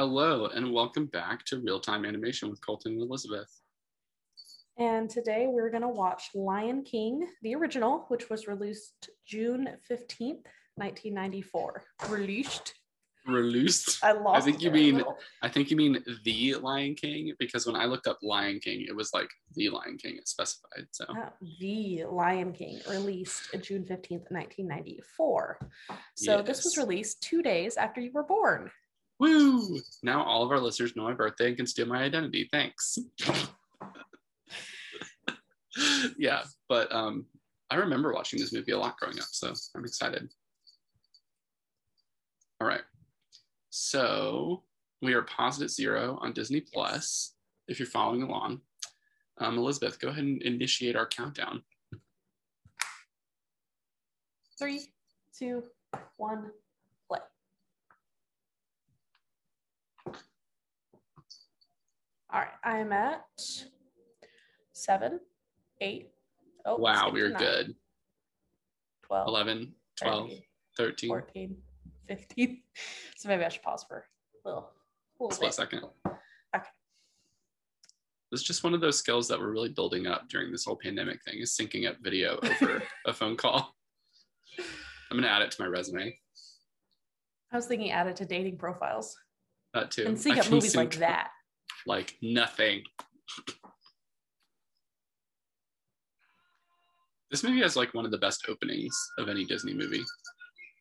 Hello, and welcome back to Real Time Animation with Colton and Elizabeth. And today we're going to watch Lion King, the original, which was released June 15th, 1994. Released. Released. I lost I think you mean. I think you mean the Lion King because when I looked up Lion King, it was like the Lion King it specified. So Uh, the Lion King, released June 15th, 1994. So this was released two days after you were born. Woo! Now all of our listeners know my birthday and can steal my identity. Thanks. yeah, but um I remember watching this movie a lot growing up, so I'm excited. All right. So we are paused at zero on Disney Plus. If you're following along, um, Elizabeth, go ahead and initiate our countdown. Three, two, one, All right, I'm at seven, eight. Oh, wow, we were nine, good. 12, 11, 12, 13, 13, 14, 15. So maybe I should pause for a little, little split bit. second. Okay. It's just one of those skills that we're really building up during this whole pandemic thing is syncing up video over a phone call. I'm gonna add it to my resume. I was thinking add it to dating profiles That too. and sync up movies like sync that. Like nothing. This movie has like one of the best openings of any Disney movie.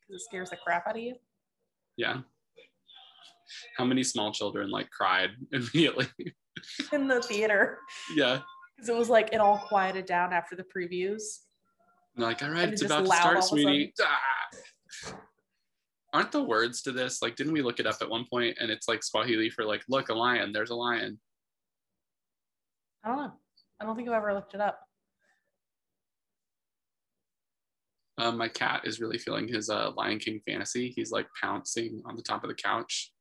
Because it scares the crap out of you. Yeah. How many small children like cried immediately? in the theater yeah. because it was like it all quieted down after the previews. And like, all right, it's about to start, all of a sweetie. Ah! Aren't the words to this like? Didn't we look it up at one point? And it's like Swahili for like, look, a lion. There's a lion. I don't know. I don't think I've ever looked it up. Um, my cat is really feeling his uh, Lion King fantasy. He's like pouncing on the top of the couch.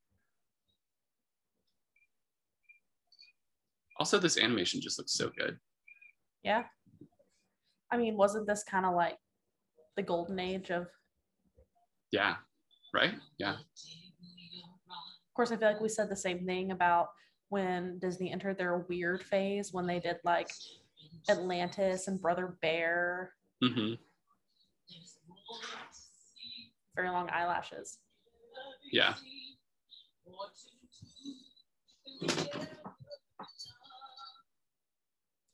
Also, this animation just looks so good. Yeah. I mean, wasn't this kind of like the golden age of? Of Yeah. Right? Yeah. Of course, I feel like we said the same thing about when Disney entered their weird phase when they did like Atlantis and Brother Bear, Mm-hmm. very long eyelashes. Yeah.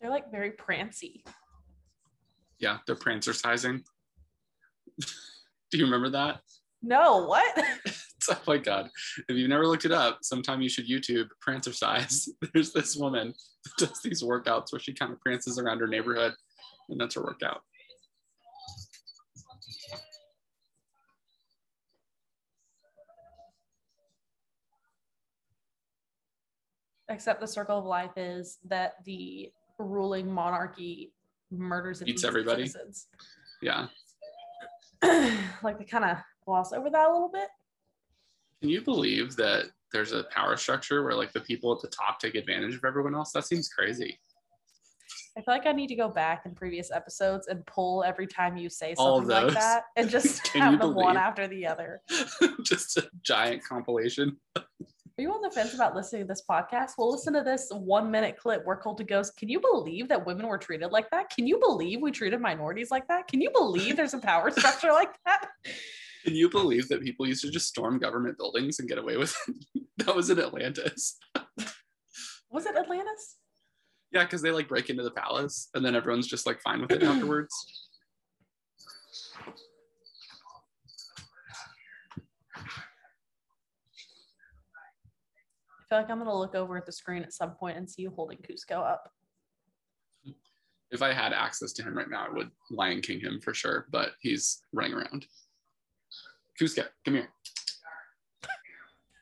They're like very prancy. Yeah. They're Prancercising. Do you remember that? No, what? oh my god if you've never looked it up sometime you should youtube Prancercise there's this woman that does these workouts where she kind of prances around her neighborhood and that's her workout Except the circle of life is that the ruling monarchy murders and Eats eats everybody? citizens. yeah like they kind of gloss over that a little bit. can you believe that there's a power structure where like the people at the top take advantage of everyone else that seems crazy I feel like I need to go back in previous episodes and pull every time you say something like that and just have them one after the other. just a giant compilation Are you on the fence about listening to this podcast? Well, listen to this one minute clip where Colton goes, Can you believe that women were treated like that? Can you believe we treated minorities like that? Can you believe there's a power structure like that? Can you believe that people used to just storm government buildings and get away with it that was in atlantis Was it Atlantis? Yeah, because they like break into the palace and then everyone's just like fine with it afterwards. I feel like I'm going to look over at the screen at some point and see you holding Cusco up. If I had access to him right now, I would Lion King him for sure, but he's running around. Cusco, come here.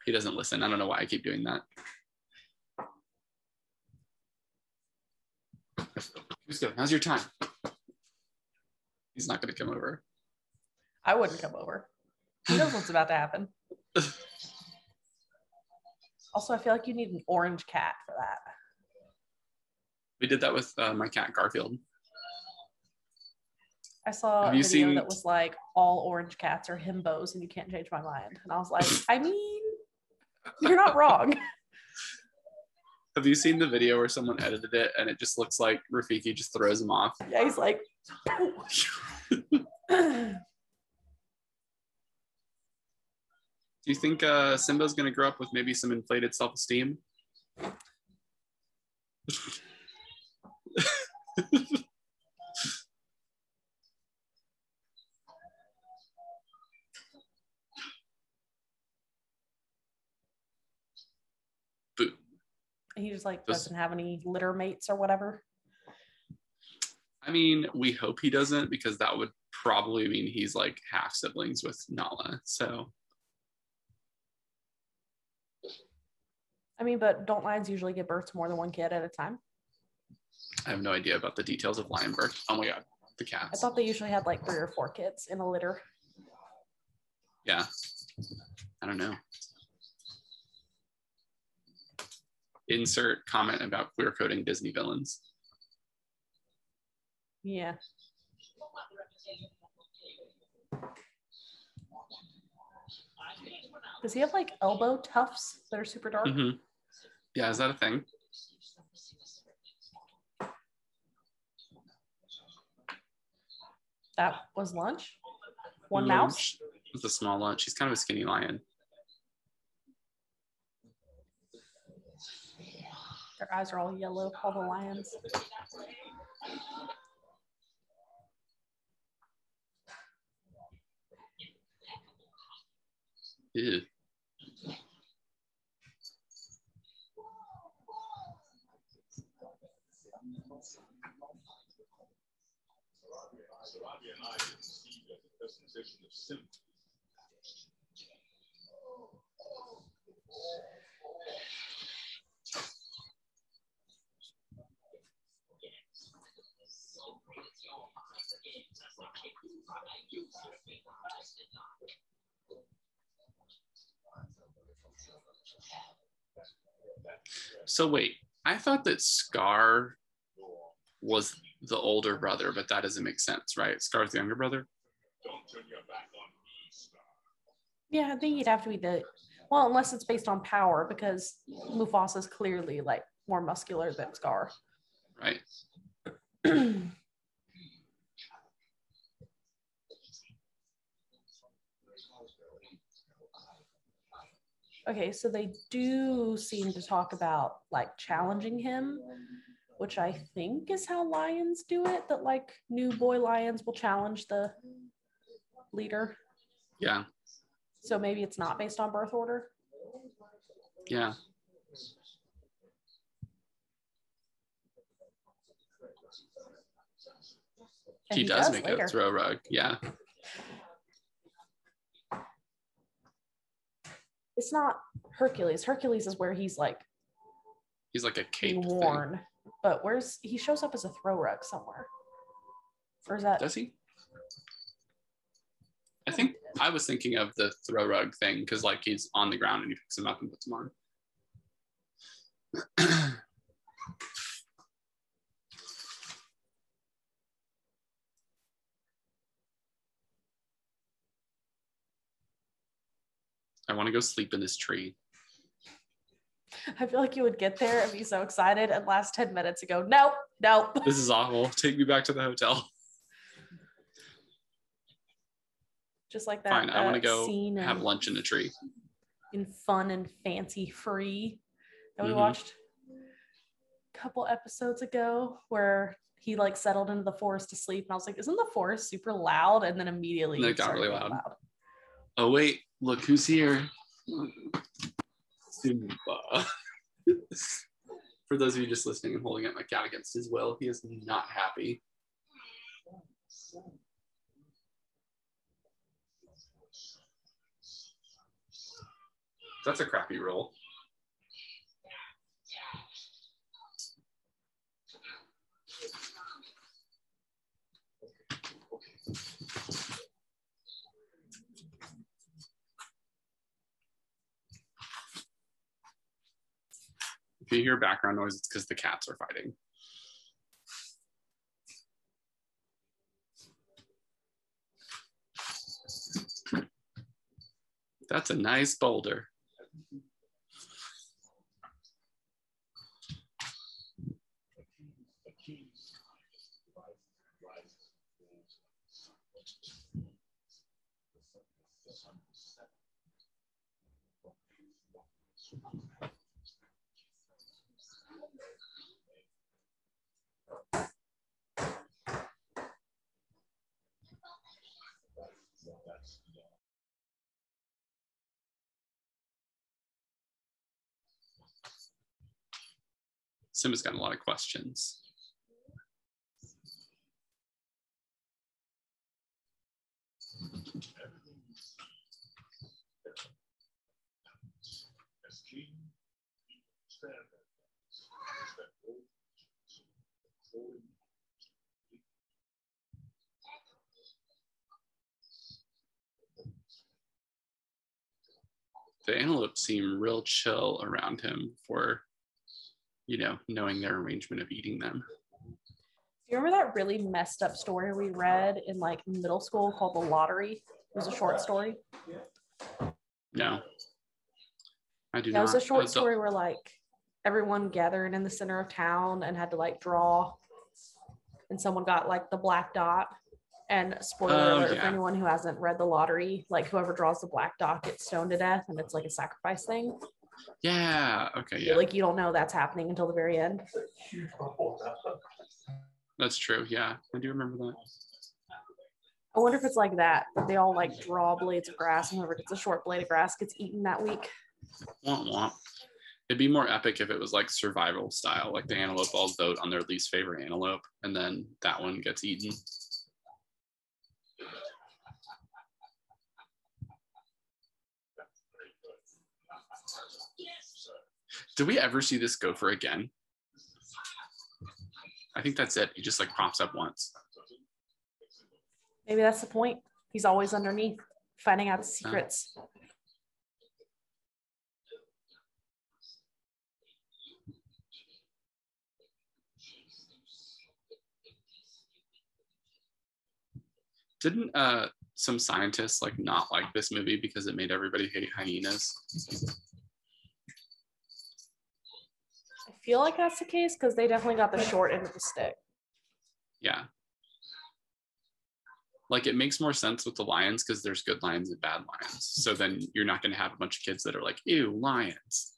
He doesn't listen. I don't know why I keep doing that. Cusco, how's your time. He's not going to come over. I wouldn't come over. He knows what's about to happen. Also, I feel like you need an orange cat for that. We did that with uh, my cat Garfield. I saw Have a you video seen- that was like all orange cats are himbos and you can't change my mind. And I was like, I mean, You're not wrong. Have you seen the video where someone edited it and it just looks like Rafiki just throws him off? Yeah, he's like. Do you think uh, Simba's gonna grow up with maybe some inflated self-esteem? Boo. like Just- doesn't have any litter mates or whatever. I mean, we hope he doesn't because that would probably mean he's like half siblings with Nala. So I mean, but don't lions usually give birth to more than one kid at a time? I have no idea about the details of lion birth. Oh my god, the cats. I thought they usually had like three or four kids in a litter. Yeah. I don't know. Insert comment about queer coding Disney villains. Yeah. Does he have like elbow tufts that are super dark? Mhm. Yeah, is that a thing? That was lunch. One Lunch mouse. With a small lunch. He's kind of a skinny lion. Their eyes are all yellow, all the lions. Ew. So wait, I thought that Scar was the older brother, but that doesn't make sense, right? Scar's the younger brother. Yeah, I think you'd have to be the well, unless it's based on power, because Mufasa is clearly like more muscular than Scar. Right. okay, so they do seem to talk about like challenging him, which I think is how lions do it, that like new boy lions will challenge the leader. Yeah. So maybe it's not based on birth order. Yeah. And he, does, make later. a throw rug. Yeah. It's not Hercules. Hercules is where he's like He's like a cape being thing. worn. But where's he shows up as a throw rug somewhere? Or is that Does he? I think I was thinking of the throw rug thing because like he's on the ground and he picks him up and puts him on. I want to go sleep in this tree. I feel like you would get there and be so excited and last 10 minutes ago, nope, nope. This is awful. Take me back to the hotel. Just like that. Fine, I want uh, to go have in- lunch in a tree. in fun and fancy free that we Mhm. watched a couple episodes ago where he like settled into the forest to sleep and I was like, isn't the forest super loud? And then immediately And it got really getting loud. Oh wait, look who's here. Simba. For those of you just listening, I'm holding up my cat against his will. He is not happy. That's a crappy roll. You hear background noise, it's because the cats are fighting. That's a nice boulder. Simba's got a lot of questions. The antelope seem real chill around him for, you know, knowing their arrangement of eating them. Do you remember that really messed up story we read in like middle school called The Lottery? It was a short story. No. I do Yeah, it not. was a short story where like everyone gathered in the center of town and had to like draw, and someone got like the black dot. And spoiler Oh, alert for anyone who hasn't read the lottery, like whoever draws the black dot gets stoned to death, and it's like a sacrifice thing. Yeah. Okay. Yeah. Like you don't know that's happening until the very end. That's true. Yeah. I do remember that. I wonder if it's like that. that They all like draw blades of grass, and whoever gets a short blade of grass gets eaten that week. Womp womp. It'd be more epic if it was like survival style, like the antelope all vote on their least favorite antelope, and then that one gets eaten. Did we ever see this gopher again? I think that's it. He just like pops up once. Maybe that's the point. He's always underneath, finding out secrets. Didn't uh some scientists like not like this movie because it made everybody hate hyenas? I feel like that's the case because they definitely got the short end of the stick. Yeah. Like it makes more sense with the lions because there's good lions and bad lions. So then you're not going to have a bunch of kids that are like, ew, lions.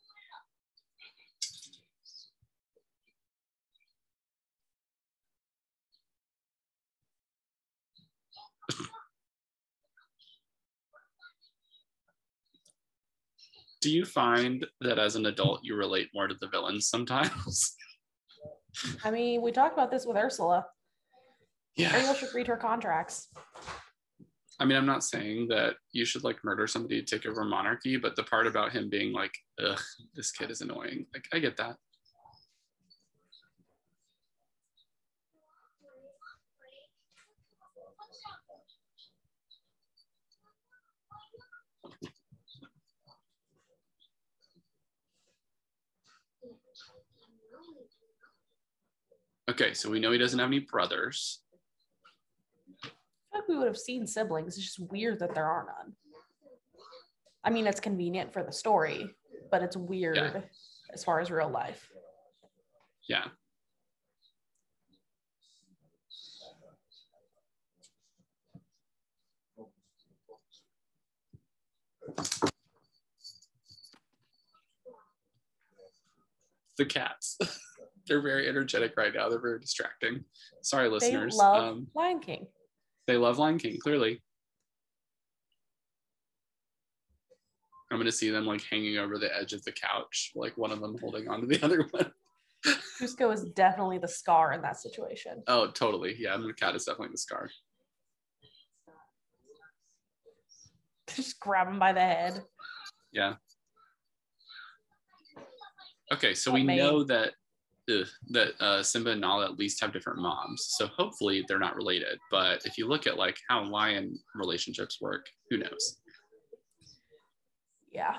Do you find that as an adult you relate more to the villains sometimes? I mean, we talked about this with Ursula. yeah. Ariel should read her contracts. I mean, I'm not saying that you should like murder somebody to take over monarchy, but the part about him being like, ugh, this kid is annoying. Like, I get that. Okay, so we know he doesn't have any brothers. I feel like we would have seen siblings. It's just weird that there are none. I mean, it's convenient for the story, but it's weird Yeah. as far as real life. Yeah. The cats. They're very energetic right now. They're very distracting. Sorry, listeners. They love Um, Lion King. they love Lion King, clearly. I'm gonna see them like hanging over the edge of the couch, like one of them holding onto the other one. Cusco is definitely the scar in that situation. Oh, totally. Yeah, the cat is definitely the scar. just grab him by the head. Yeah. Okay, so we know that that uh, Simba and Nala at least have different moms. So hopefully they're not related. But if you look at like how lion relationships work, who knows? Yeah.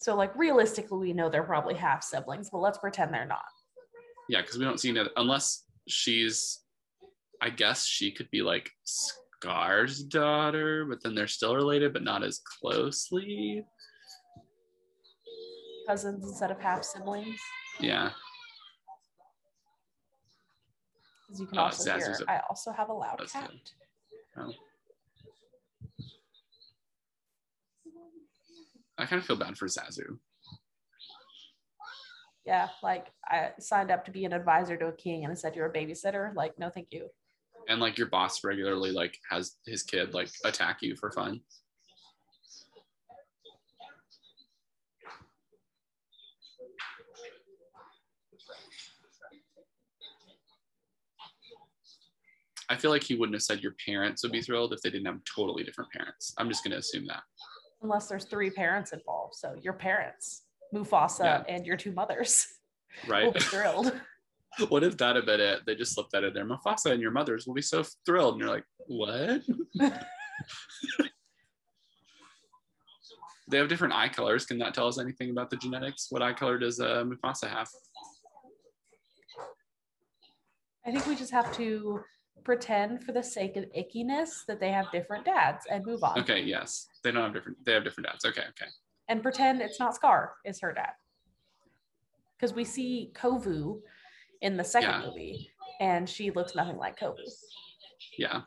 So, like, realistically, we know they're probably half siblings, but let's pretend they're not. Yeah, because we don't see it unless she's. I guess she could be like Scar's daughter, but then they're still related, but not as closely. Cousins instead of half siblings. Yeah. As you can Uh, also hear, a- I also have a loud cat. Oh. I kind of feel bad for Zazu. Yeah, like I signed up to be an advisor to a king and it said you're a babysitter. Like, no, thank you. And like your boss regularly like has his kid like attack you for fun. I feel like he wouldn't have said your parents would be thrilled if they didn't have totally different parents. I'm just going to assume that. Unless there's three parents involved. So your parents, Mufasa, Yeah. and your two mothers will Right? be thrilled. what if that had been it? They just slipped that in there. Mufasa and your mothers will be so thrilled. And you're like, what? they have different eye colors. Can that tell us anything about the genetics? What eye color does uh, Mufasa have? I think we just have to pretend for the sake of ickiness that they have different dads and move on. Okay, yes. They don't have different, they have different dads. Okay, okay. And pretend it's not Scar, it's her dad. Because we see Kovu in the second Yeah. movie and she looks nothing like Kovu. Yeah.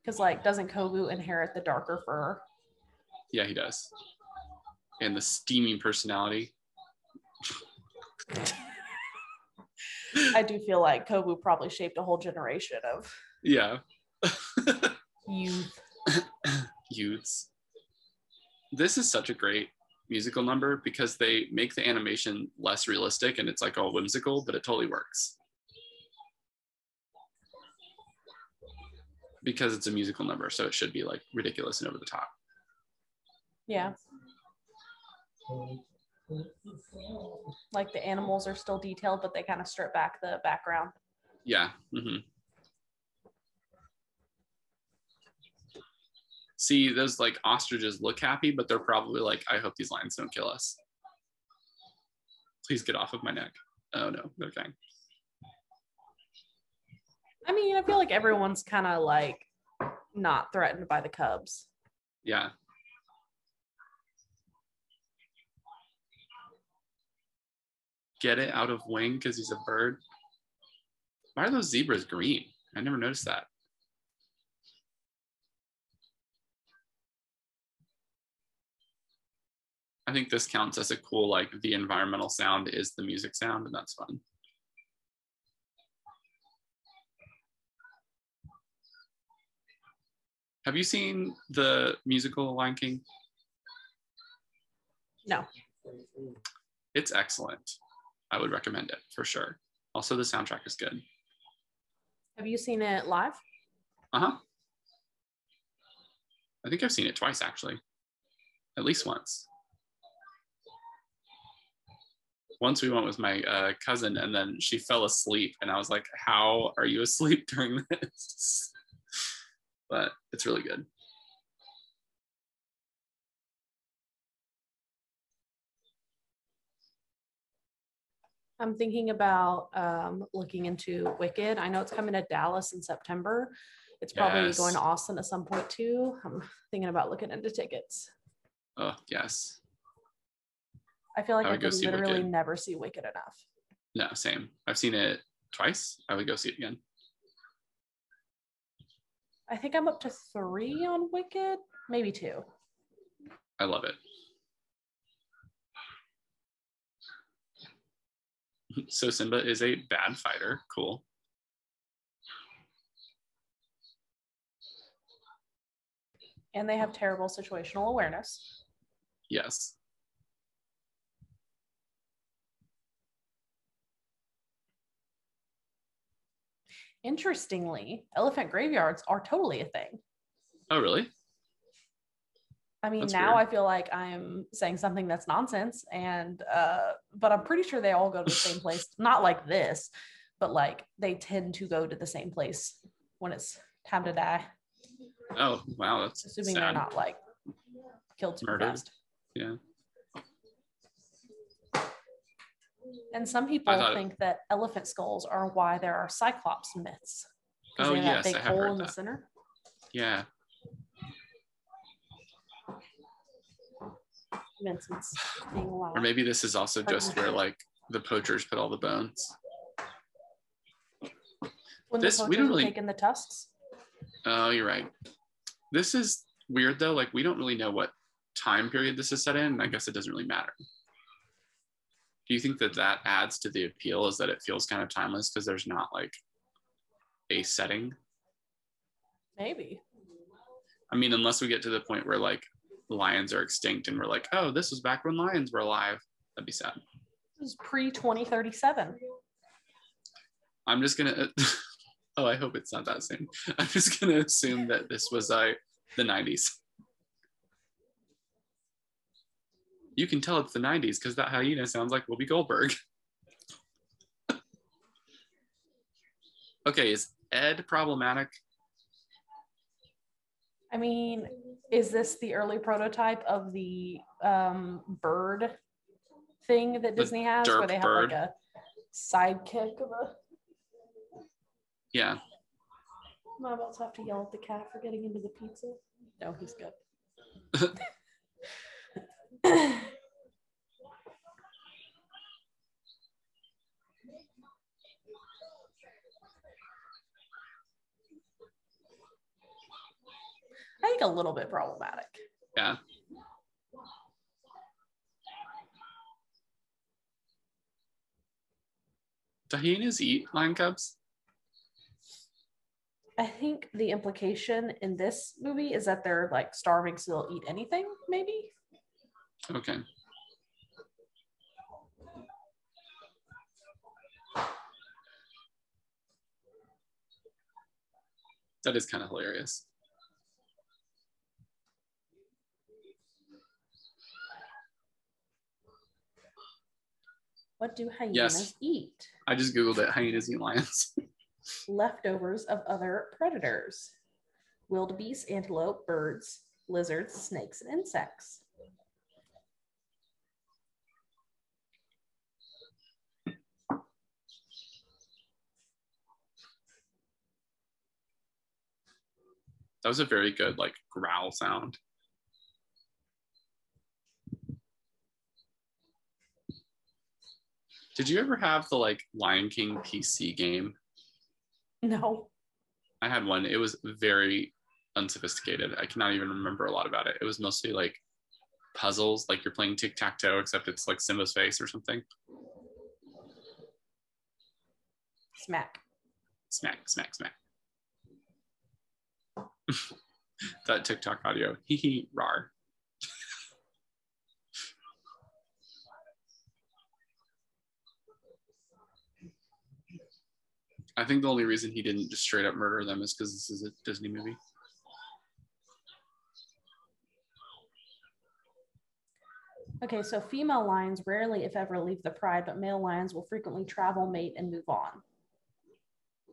Because like doesn't Kovu inherit the darker fur? Yeah, he does. And the steaming personality. I do feel like Kovu probably shaped a whole generation of yeah. youth. youths. This is such a great musical number because they make the animation less realistic and it's like all whimsical, but it totally works. Because it's a musical number, so it should be like ridiculous and over the top. Yeah. Like the animals are still detailed, but they kind of strip back the background. Yeah. hmm See, those like ostriches look happy, but they're probably like, I hope these lions don't kill us. Please get off of my neck. Oh no, okay. I mean, I feel like everyone's kind of like not threatened by the cubs. Yeah. Get it out of wing because he's a bird. Why are those zebras green? I never noticed that. I think this counts as a cool, like the environmental sound is the music sound, and that's fun. Have you seen the musical Lion King? No. It's excellent. I would recommend it for sure. Also, the soundtrack is good. Have you seen it live? Uh huh. I think I've seen it twice actually, at least once. Once we went with my uh, cousin, and then she fell asleep, and I was like, "How are you asleep during this?" but it's really good. I'm thinking about um, looking into Wicked. I know it's coming to Dallas in September. It's probably Yes. going to Austin at some point too. I'm thinking about looking into tickets. Oh yes, I feel like I I, could literally Wicked. never see Wicked enough. no, same. I've seen it twice. I would go see it again. I think I'm up to three on Wicked, maybe two. I love it. So Simba is a bad fighter. Cool. And they have terrible situational awareness. Yes. Interestingly, elephant graveyards are totally a thing. Oh, really? I mean, That's now weird. I feel like I'm saying something that's nonsense, and uh, but I'm pretty sure they all go to the same place. Not like this, but like they tend to go to the same place when it's time to die, Oh, wow. That's assuming sad. they're not like killed super Murdered. fast. Yeah. And some people thought it- think that elephant skulls are why there are cyclops myths. Oh, they have that yes, I have hole heard in the that. center. Yeah. Vincent's being alive. Or maybe this is also just where like the poachers put all the bones. when this- the we don't are really- taking the tusks. Oh, you're right. This is weird though. Like we don't really know what time period this is set in. and I guess it doesn't really matter. Do you think that that adds to the appeal? Is that it feels kind of timeless because there's not like a setting? Maybe. I mean, unless we get to the point where like lions are extinct and we're like, oh, this was back when lions were alive. That'd be sad. This is pre 2037. I'm just gonna. oh, I hope it's not that soon. I'm just gonna assume that this was uh, the 90s. You can tell it's the 90s because that hyena sounds like Whoopi Goldberg. okay, is Ed problematic? I mean, is this the early prototype of the um, bird thing that The Disney has where they have bird. like a sidekick of a. Yeah. Am I about to have to yell at the cat for getting into the pizza? No, he's good. I think a little bit problematic. Yeah. Do hyenas eat lion cubs? I think the implication in this movie is that they're like starving, so they'll eat anything, maybe. Okay. That is kind of hilarious. What do hyenas Yes. eat? I just Googled it hyenas eat lions. Leftovers of other predators wildebeest, antelope, birds, lizards, snakes, and insects. That was a very good like growl sound. Did you ever have the like Lion King PC game? No. I had one. It was very unsophisticated. I cannot even remember a lot about it. It was mostly like puzzles, like you're playing tic tac toe, except it's like Simba's face or something. Smack. Smack, smack, smack. that TikTok audio. Hee hee, rar. I think the only reason he didn't just straight up murder them is because this is a Disney movie. Okay, so female lions rarely, if ever, leave the pride, but male lions will frequently travel, mate, and move on.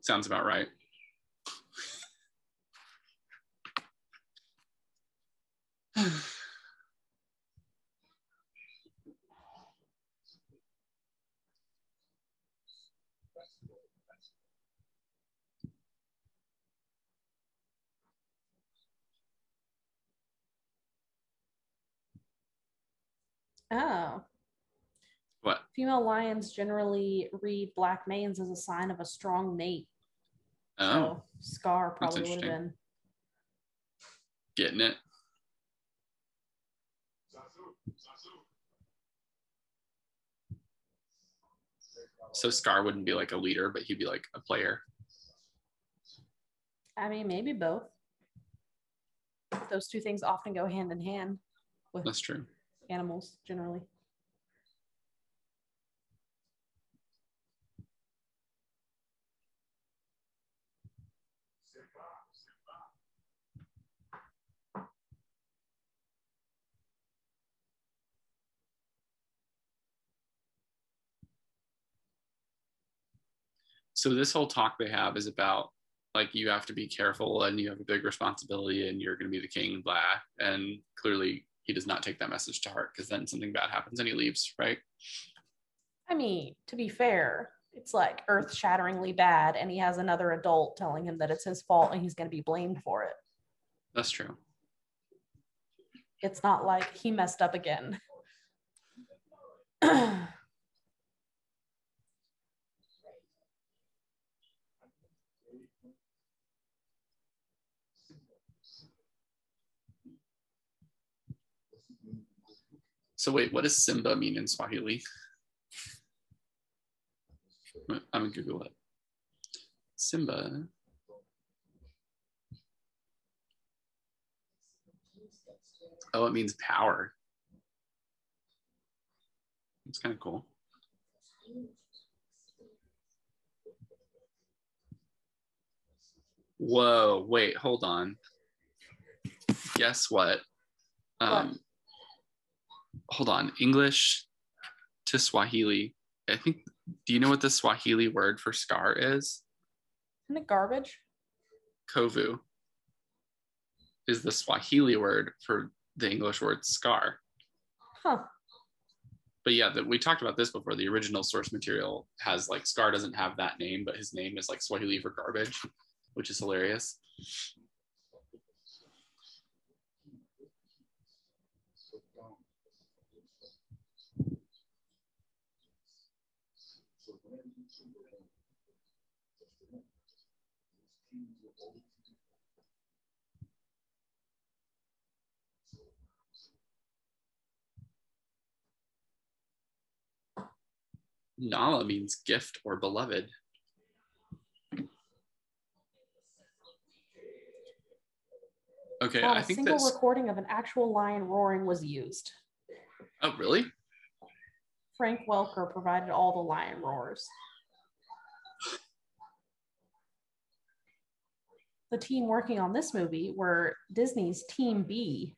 Sounds about right. Oh. What? Female lions generally read black manes as a sign of a strong mate. Oh, So Scar probably would have been. getting it. So Scar wouldn't be like a leader, but he'd be like a player. I mean, maybe both. Those two things often go hand in hand with That's true. Animals generally. So this whole talk they have is about like you have to be careful and you have a big responsibility and you're going to be the king, blah. And clearly he does not take that message to heart because then something bad happens and he leaves, right? I mean, to be fair, it's like earth shatteringly bad, and he has another adult telling him that it's his fault and he's going to be blamed for it. That's true. It's not like he messed up again. So wait, what does Simba mean in Swahili? I'm gonna Google it. Simba. Oh, it means power. It's kind of cool. Whoa, wait, hold on. Guess what? Um, hold on. English to Swahili. I think, do you know what the Swahili word for scar is? Isn't it garbage? Kovu is the Swahili word for the English word scar. Huh. But yeah, that we talked about this before. The original source material has like Scar doesn't have that name, but his name is like Swahili for garbage, which is hilarious. Nala means gift or beloved. Okay, Not I think a single that's. recording of an actual lion roaring was used. Oh, really? Frank Welker provided all the lion roars. The team working on this movie were Disney's Team B,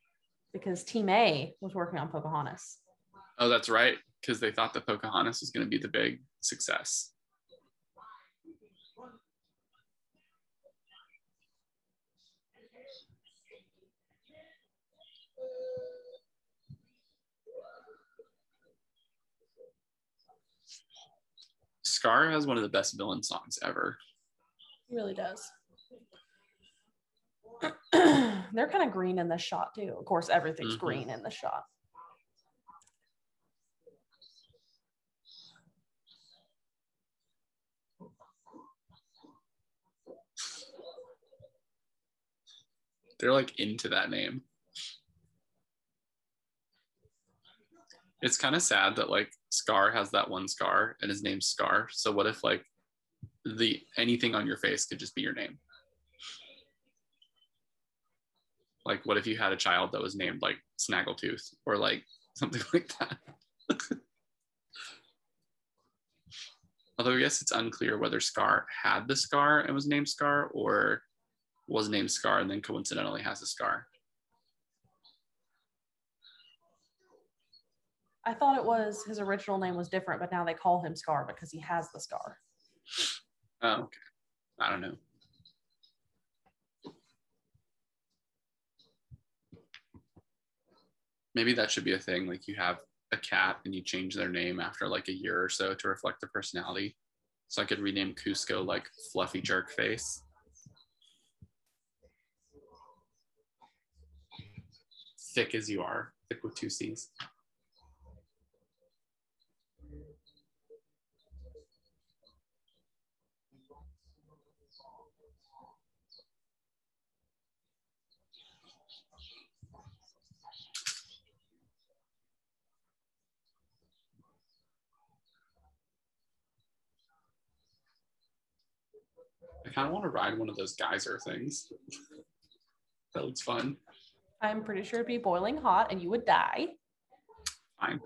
because Team A was working on Pocahontas. Oh, that's right. Because they thought that Pocahontas was going to be the big success. Scar has one of the best villain songs ever. He really does. They're kind of green in this shot too. Of course, everything's Mhm. green in the shot. They're like into that name. It's kind of sad that like Scar has that one scar and his name's Scar. So what if like the anything on your face could just be your name? Like what if you had a child that was named like Snaggletooth or like something like that? Although I guess it's unclear whether Scar had the scar and was named Scar or was named Scar and then coincidentally has a scar. I thought it was his original name was different, but now they call him Scar because he has the scar. Oh, okay. I don't know. Maybe that should be a thing. Like you have a cat and you change their name after like a year or so to reflect the personality. So I could rename Cusco like Fluffy Jerk Face. Thick as you are, thick with two C's. I kind of want to ride one of those geyser things. that looks fun. I'm pretty sure it'd be boiling hot and you would die. Fine.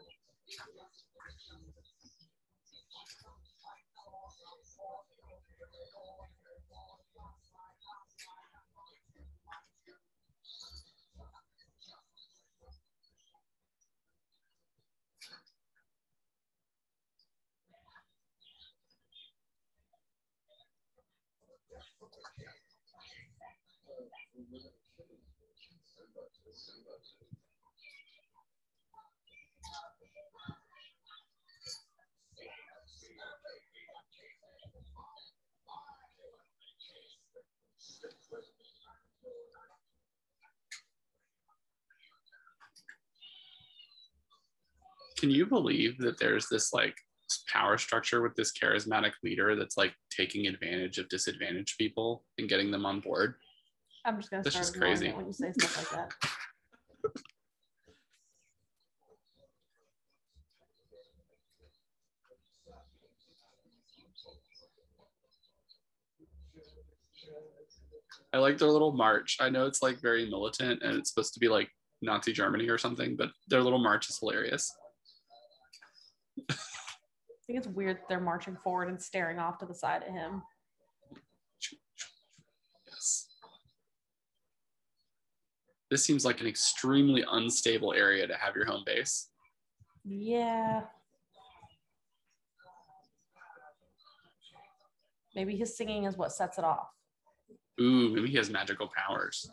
Can you believe that there's this like power structure with this charismatic leader that's like taking advantage of disadvantaged people and getting them on board? I'm just gonna start just crazy. when you say stuff like that. I like their little march. I know it's like very militant and it's supposed to be like Nazi Germany or something, but their little march is hilarious. I think it's weird they're marching forward and staring off to the side at him. This seems like an extremely unstable area to have your home base. Yeah. Maybe his singing is what sets it off. Ooh, maybe he has magical powers.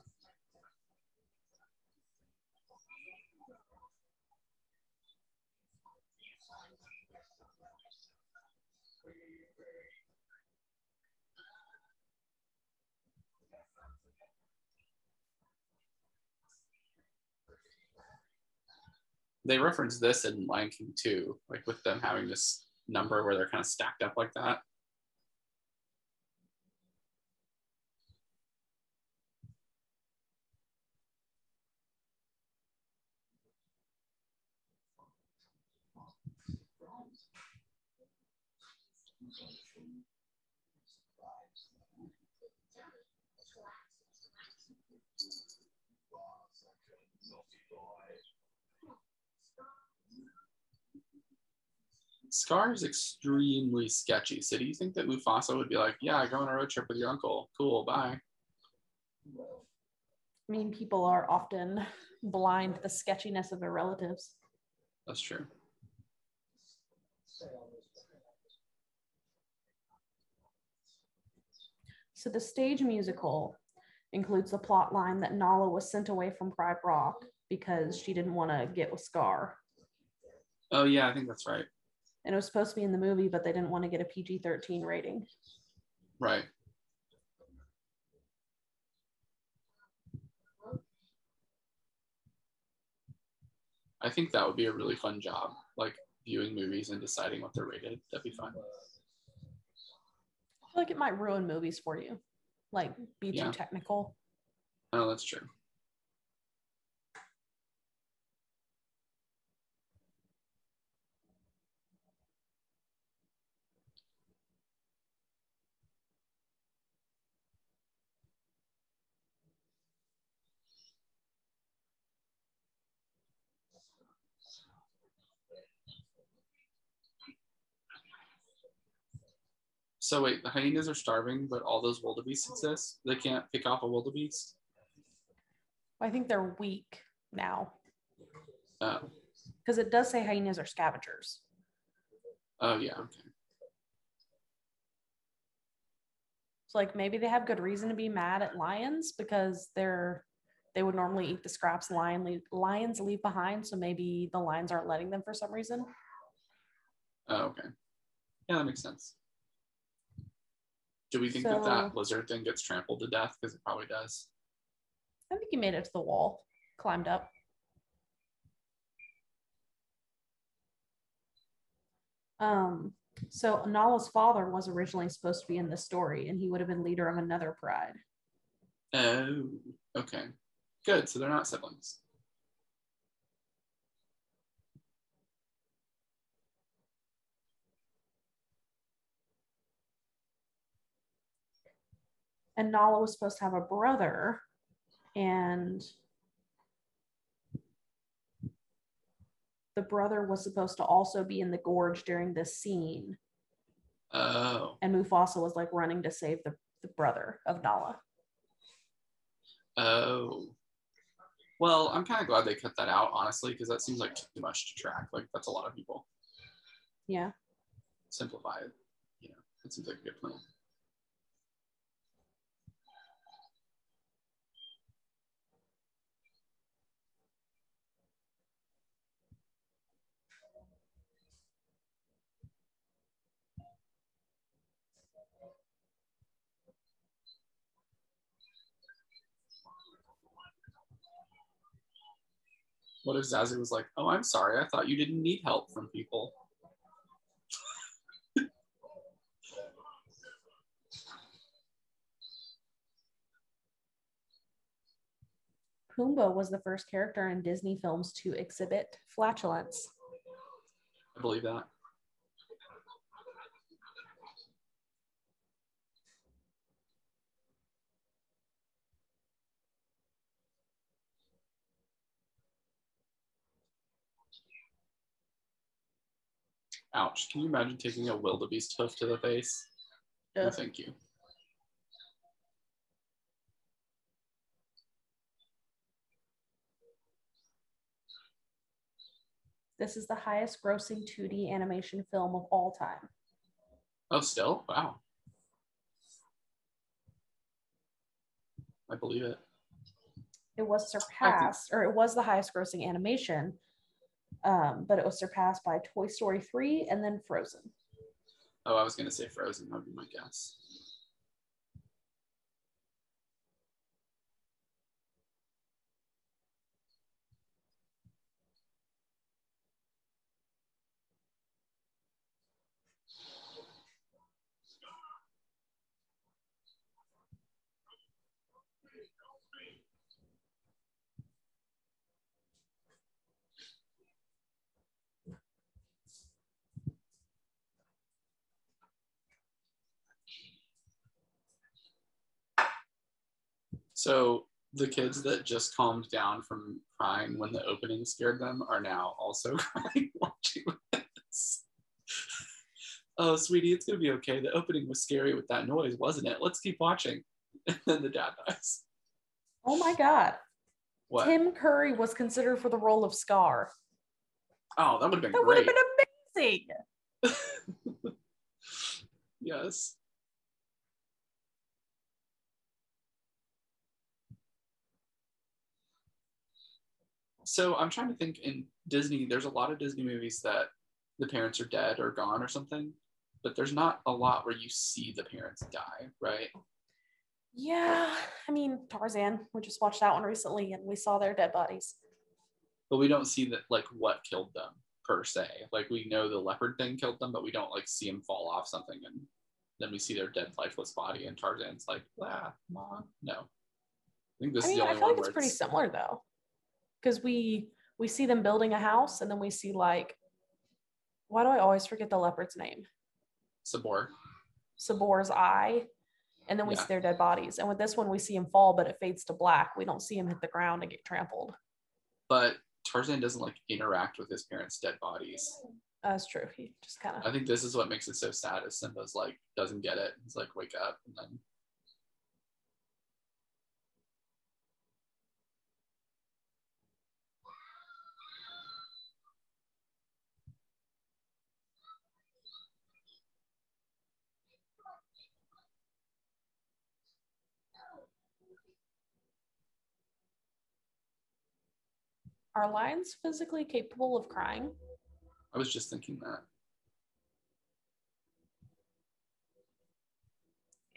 They reference this in Lion King too, like with them having this number where they're kind of stacked up like that. Scar is extremely sketchy. So do you think that Mufasa would be like, yeah, go on a road trip with your uncle. Cool, bye. I mean, people are often blind to the sketchiness of their relatives. That's true. So the stage musical includes the plot line that Nala was sent away from Pride Rock because she didn't want to get with Scar. Oh yeah, I think that's right. And it was supposed to be in the movie, but they didn't want to get a PG 13 rating. Right. I think that would be a really fun job, like viewing movies and deciding what they're rated. That'd be fun. I feel like it might ruin movies for you, like be too Yeah. technical. Oh, that's true. So wait, the hyenas are starving, but all those wildebeests exist. They can't pick off a wildebeest. I think they're weak now Oh, because it does say hyenas are scavengers. oh yeah. Okay. So like maybe they have good reason to be mad at lions because they're they would normally eat the scraps lion leave, lions leave behind. So maybe the lions aren't letting them for some reason. Oh, okay. Yeah, that makes sense. Do we think that So- that lizard thing gets trampled to death? Because it probably does. I think he made it to the wall, climbed up. Um, so Nala's father was originally supposed to be in this story, and he would have been leader of another pride. Oh, okay. Good. So they're not siblings. And Nala was supposed to have a brother, and the brother was supposed to also be in the gorge during this scene. Oh, And Mufasa was like running to save the, the brother of Nala. oh. Well, I'm kind of glad they cut that out, honestly, because that seems like too much to track. Like that's a lot of people. Yeah. Simplify it. You know, it seems like a good plan. What if Zazu was like, "Oh, I'm sorry. I thought you didn't need help from people." Pumbaa was the first character in Disney films to exhibit flatulence. I believe that. Ouch. Can you imagine taking a wildebeest hoof to the face? No, thank you. This is the highest grossing 2D animation film of all time. Oh, still? Wow. I believe it. It was surpassed, or it was the highest grossing animation, um, but it was surpassed by Toy Story 3 and then Frozen. Oh, I was going to say Frozen. That would be my guess. So the kids that just calmed down from crying when the opening scared them are now also crying watching this. Oh, sweetie, it's gonna be okay. The opening was scary with that noise, wasn't it? Let's keep watching. And then the dad dies. Oh my God. What? Tim Curry was considered for the role of Scar. Oh, that would have been great. That would have been amazing. yes. So I'm trying to think in Disney, there's a lot of Disney movies that the parents are dead or gone or something, but there's not a lot where you see the parents die, right? Yeah, I mean, Tarzan, we just watched that one recently and we saw their dead bodies. But we don't see that like what killed them per se. Like we know the leopard thing killed them, but we don't like see them fall off something and then we see their dead lifeless body and Tarzan's like, ah, mom. No. I think this I is mean, the I only feel one like it's pretty similar though, because we we see them building a house and then we see like, why do I always forget the leopard's name? Sabor. Sabor's eye, and then we Yeah. see their dead bodies. And with this one, we see him fall, but it fades to black. We don't see him hit the ground and get trampled. But Tarzan doesn't like interact with his parents' dead bodies. Uh, that's true. He just kind of. I think this is what makes it so sad is Simba's like doesn't get it. He's like, wake up and then Are lions physically capable of crying? I was just thinking that.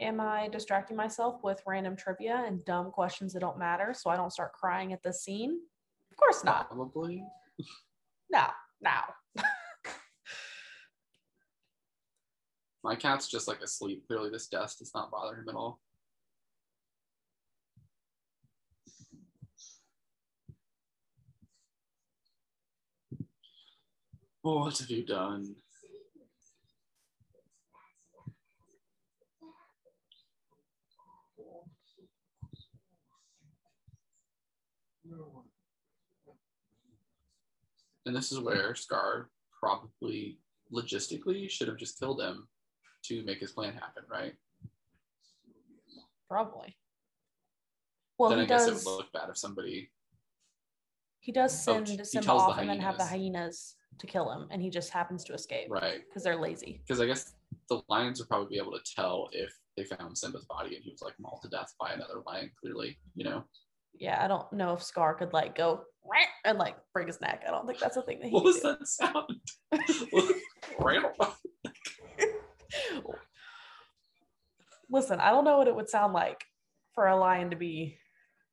Am I distracting myself with random trivia and dumb questions that don't matter so I don't start crying at the scene? Of course not. Probably. No, no. My cat's just like asleep. Clearly this dust does not bother him at all. What have you done? And this is where Scar probably logistically should have just killed him to make his plan happen, right? Probably. Well, then he I guess does. it would look bad if somebody. He does Oh, send Simba tells the off and then have the hyenas. To kill him, and he just happens to escape Right. because they're lazy. Because I guess the lions would probably be able to tell if they found Simba's body and he was like mauled to death by another lion, clearly, you know? Yeah, I don't know if Scar could like go and like break his neck. I don't think that's a thing that he What was do. that sound? Listen, I don't know what it would sound like for a lion to be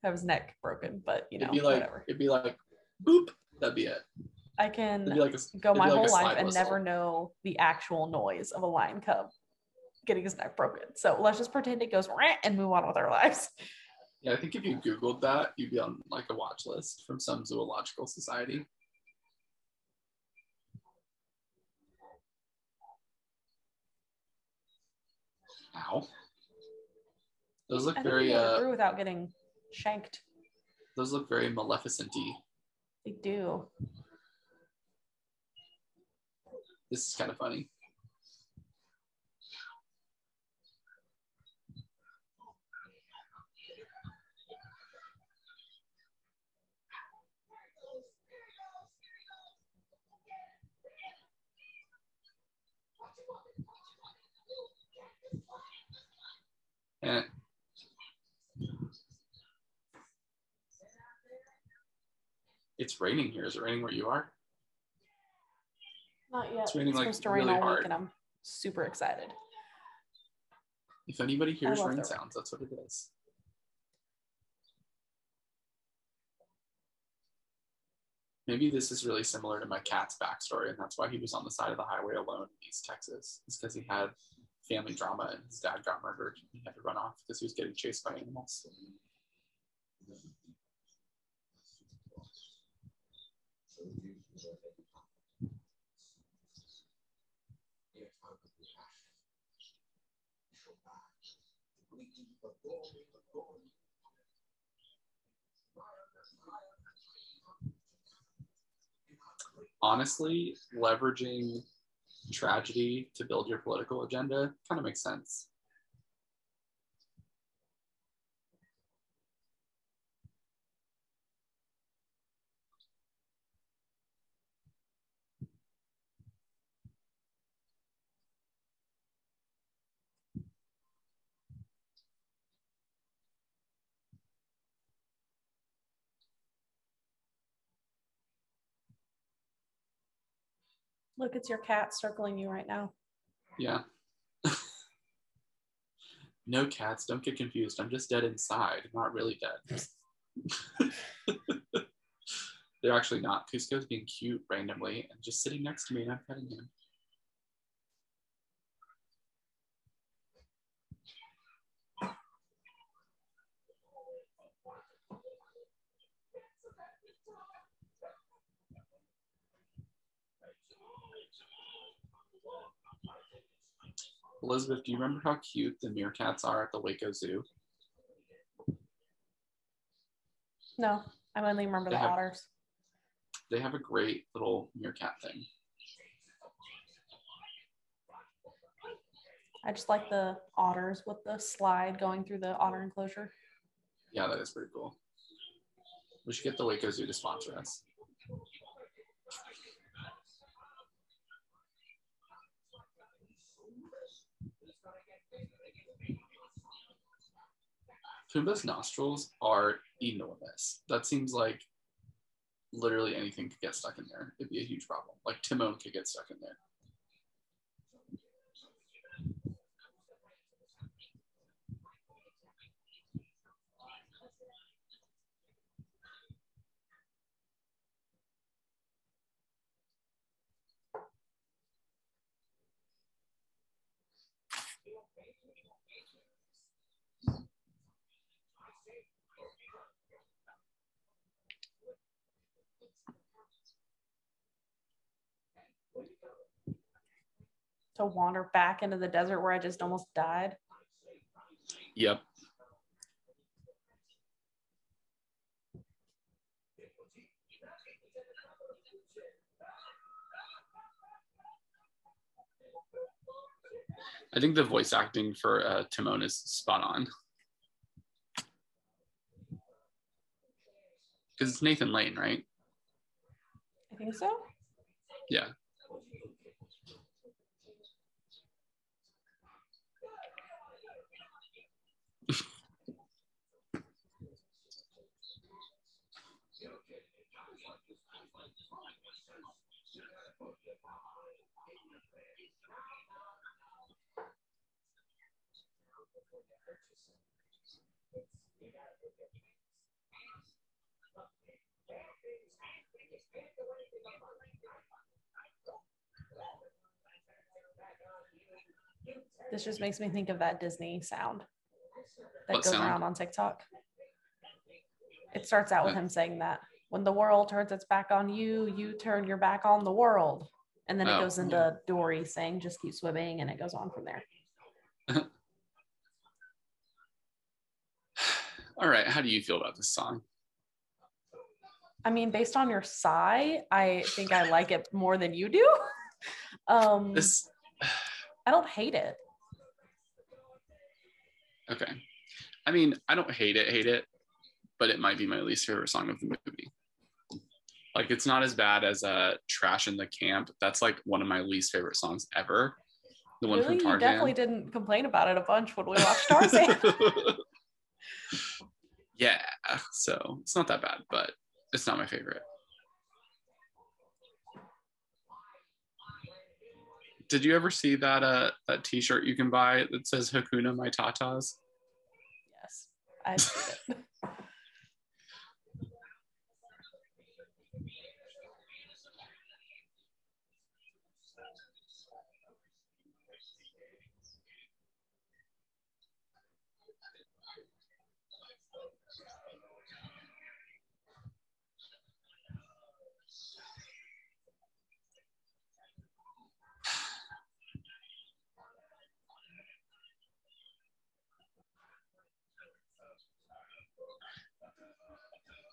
have his neck broken, but you know, it'd be like whatever. it'd be like boop. That'd be it. I can like a, go my like whole life and whistle. never know the actual noise of a lion cub getting his neck broken. So let's just pretend it goes "Rah," and move on with our lives. Yeah, I think if you Googled that, you'd be on like a watch list from some zoological society. Ow. Those look I very uh without getting shanked. those look very maleficent-y. They do. This is kind of funny. Eh. It's raining here. Is it raining where you are? Not yet. It's raining, like, supposed to rain really all hard. week, and I'm super excited. If anybody hears rain sounds, that's what it is. Maybe this is really similar to my cat's backstory, and that's why he was on the side of the highway alone in East Texas. It's because he had family drama and his dad got murdered. He had to run off because he was getting chased by animals. Honestly, leveraging tragedy to build your political agenda kind of makes sense. Look, it's your cat circling you right now. Yeah. no cats, don't get confused. I'm just dead inside, not really dead. They're actually not. Cusco's being cute randomly and just sitting next to me and I'm petting him. Elizabeth, do you remember how cute the meerkats are at the Waco Zoo? No, I only remember They the have- otters. They have a great little meerkat thing. I just like the otters with the slide going through the otter enclosure. Yeah, that is pretty cool. We should get the Waco Zoo to sponsor us. Pumbaa's nostrils are enormous. That seems like literally anything could get stuck in there. It'd be a huge problem. Like Timon could get stuck in there. To wander back into the desert where I just almost died. Yep. I think the voice acting for uh, Timon is spot on. Because it's Nathan Lane, right? I think so. Yeah. This just makes me think of that Disney sound that What goes sound? around on TikTok. It starts out with him saying that when the world turns its back on you, you turn your back on the world. And then it Oh, goes into yeah. Dory saying, just keep swimming, and it goes on from there. All right. How do you feel about this song? I mean, based on your sigh, I think I like it more than you do. Um, This I don't hate it. okay. I mean, I don't hate it, hate it, but it might be my least favorite song of the movie. Like it's not as bad as uh Trashin' the Camp. That's like one of my least favorite songs ever. The one really, from you definitely didn't complain about it a bunch when we watched Tarzan. yeah, so it's not that bad, but it's not my favorite. Did you ever see that uh that t-shirt you can buy that says Hakuna My Tatas? yes, I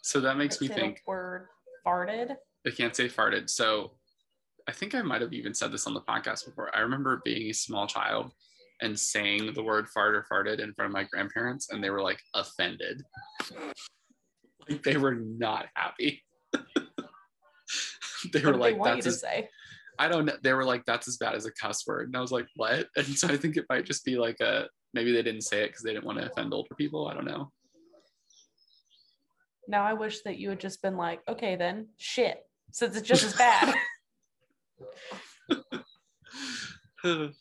So that makes me think word farted. I can't say farted. So I think I might have even said this on the podcast before. I remember being a small child and saying the word fart or farted in front of my grandparents, and they were like offended. like they were not happy. they were like, they that's to as, say? I don't know. They were like, that's as bad as a cuss word. And I was like, what? And so I think it might just be like a maybe they didn't say it because they didn't want to offend older people. I don't know. Now I wish that you had just been like, okay, then shit, since it's just as bad.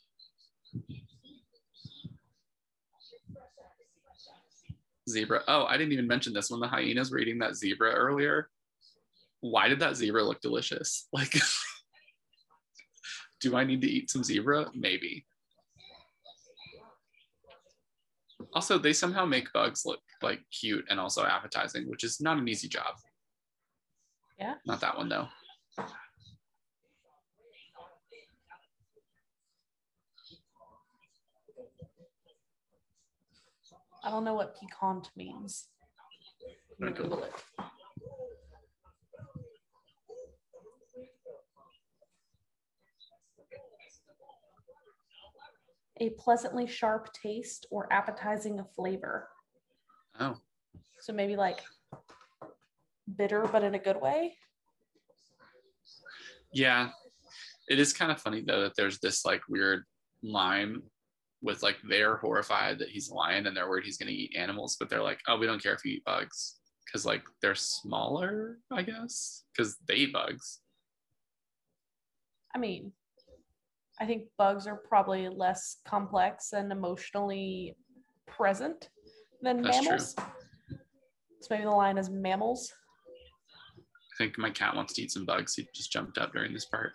zebra. Oh, I didn't even mention this when the hyenas were eating that zebra earlier. Why did that zebra look delicious? Like, do I need to eat some zebra? Maybe. Also, they somehow make bugs look like cute and also appetizing, which is not an easy job. Yeah. Not that one though. I don't know what piquant means. Google it. A pleasantly sharp taste or appetizing flavor. Oh, So maybe like bitter, but in a good way. yeah. It is kind of funny though that there's this like weird line with like they're horrified that he's a lion and they're worried he's going to eat animals, but they're like, oh, we don't care if you eat bugs because like they're smaller, I guess, because they eat bugs. I mean, I think bugs are probably less complex and emotionally present than That's true. mammals. So maybe the line is mammals. I think my cat wants to eat some bugs. He just jumped up during this part.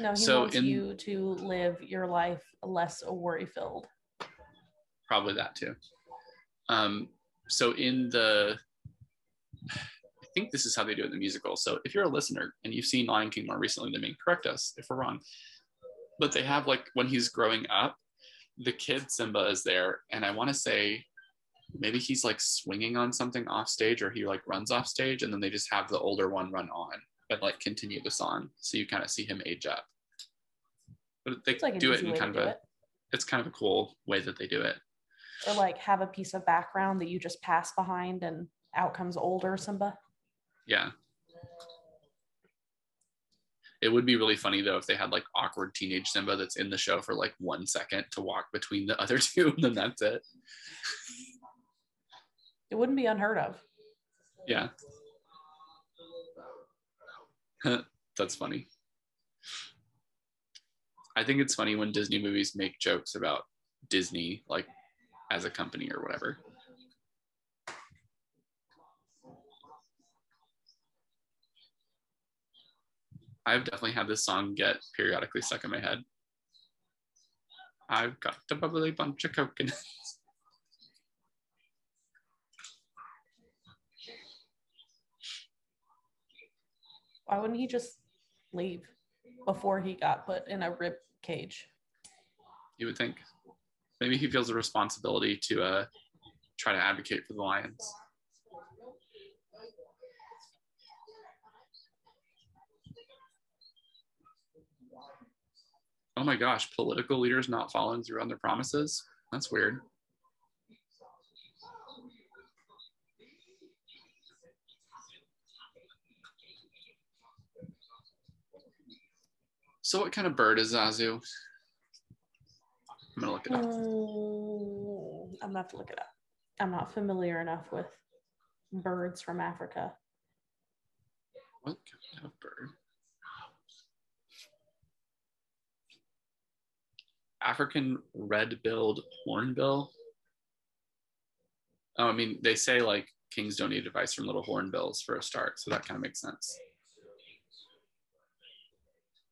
No, he So wants in- you to live your life less worry filled. Probably that too. Um, so in the, I think this is how they do it in the musical. So if you're a listener and you've seen Lion King more recently than me, correct us if we're wrong. But they have like when he's growing up, the kid Simba is there, and I want to say maybe he's like swinging on something off stage, or he like runs off stage, and then they just have the older one run on and like continue the song, so you kind of see him age up. But they like do it in kind of a, it. it's kind of a cool way that they do it. Or like have a piece of background that you just pass behind and out comes older Simba. Yeah. It would be really funny though if they had like awkward teenage Simba that's in the show for like one second to walk between the other two, and then that's it. It wouldn't be unheard of. Yeah. that's funny. I think it's funny when Disney movies make jokes about Disney, like as a company or whatever. I've definitely had this song get periodically stuck in my head. I've got a bubbly bunch of coconuts. Why wouldn't he just leave before he got put in a rib cage? You would think. Maybe he feels a responsibility to uh, try to advocate for the Lions. Oh my gosh, political leaders not following through on their promises. That's weird. So, what kind of bird is Zazu? I'm gonna look it up. Mm, I'm gonna have to look it up. I'm not familiar enough with birds from Africa. What kind of bird? African red-billed hornbill. Oh, I mean, they say like kings don't need advice from little hornbills for a start, so that kind of makes sense.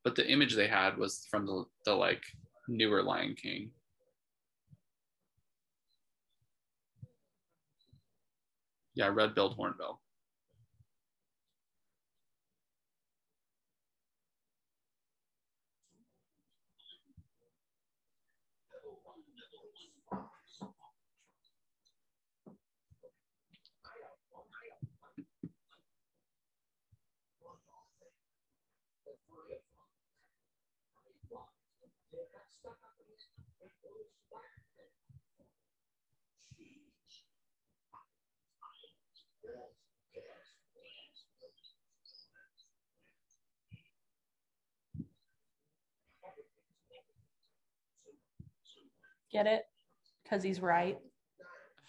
But the image they had was from the, the like newer Lion King. Yeah, red-billed hornbill. Get it? Because he's right.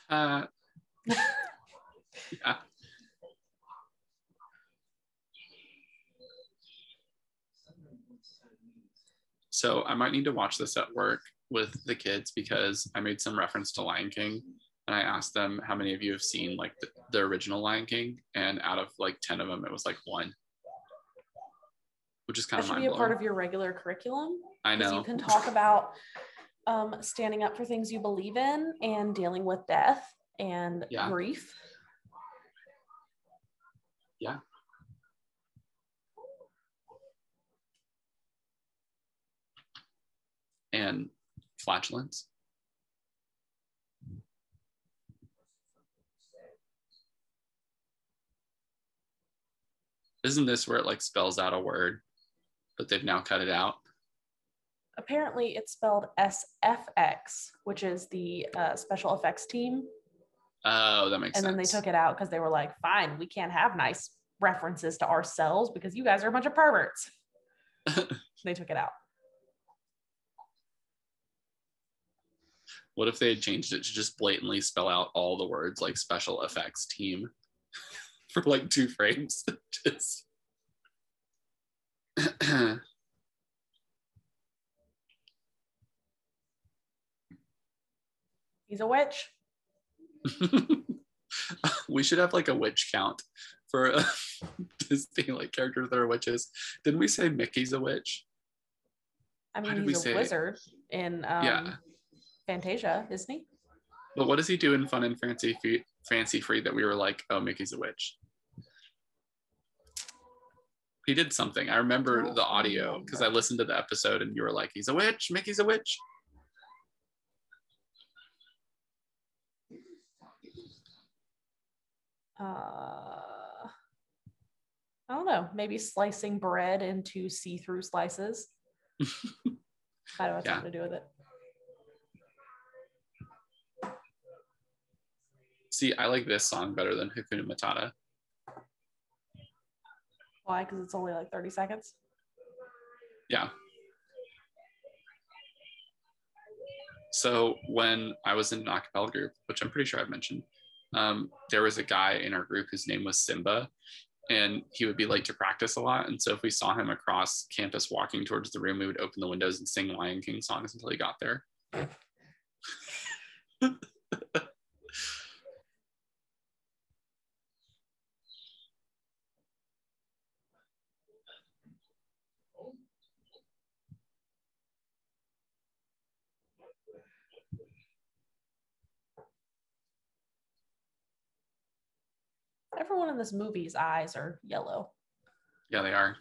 Uh, yeah. So I might need to watch this at work with the kids because I made some reference to Lion King and I asked them how many of you have seen like the, the original Lion King and out of like 10 of them it was like one. Which is kind That of should be a part of your regular curriculum. I know. You can talk about um, standing up for things you believe in and dealing with death and Yeah. grief. Yeah. And flatulence. Isn't this where it like spells out a word, but they've now cut it out? Apparently, it's spelled SFX, which is the uh, special effects team. Oh, that makes sense. and then they took it out because they were like, fine, we can't have nice references to ourselves because you guys are a bunch of perverts. they took it out. What if they had changed it to just blatantly spell out all the words like special effects team for like two frames? just He's a witch. we should have like a witch count for uh, Disney like characters that are witches. Didn't we say Mickey's a witch? I mean, he's a say- wizard in um, Yeah. Fantasia, isn't he? But what does he do in Fun and Fancy Free, Fancy Free that we were like, oh, Mickey's a witch? He did something. I remember Don't the audio because I listened to the episode and you were like, he's a witch. Mickey's a witch. Uh, I don't know. Maybe slicing bread into see-through slices. I don't have Yeah. something to do with it. See, I like this song better than Hakuna Matata. Why? Because it's only like 30 seconds. Yeah. So when I was in an acapella group, which I'm pretty sure I've mentioned, um, there was a guy in our group whose name was Simba, and he would be late to practice a lot. And so if we saw him across campus walking towards the room, we would open the windows and sing Lion King songs until he got there. Everyone in this movie's eyes are yellow. Yeah, they are.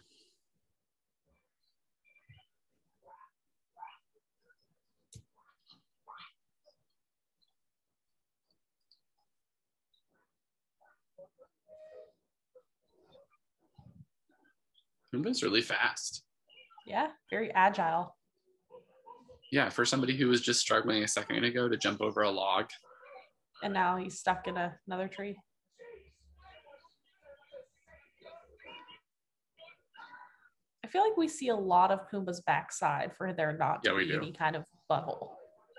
Pumbaa's really fast. Yeah, very agile. Yeah, for somebody who was just struggling a second ago to jump over a log. And now he's stuck in a, another tree. Feel like we see a lot of Pumbaa's backside for there not to Yeah, be do. any kind of butthole.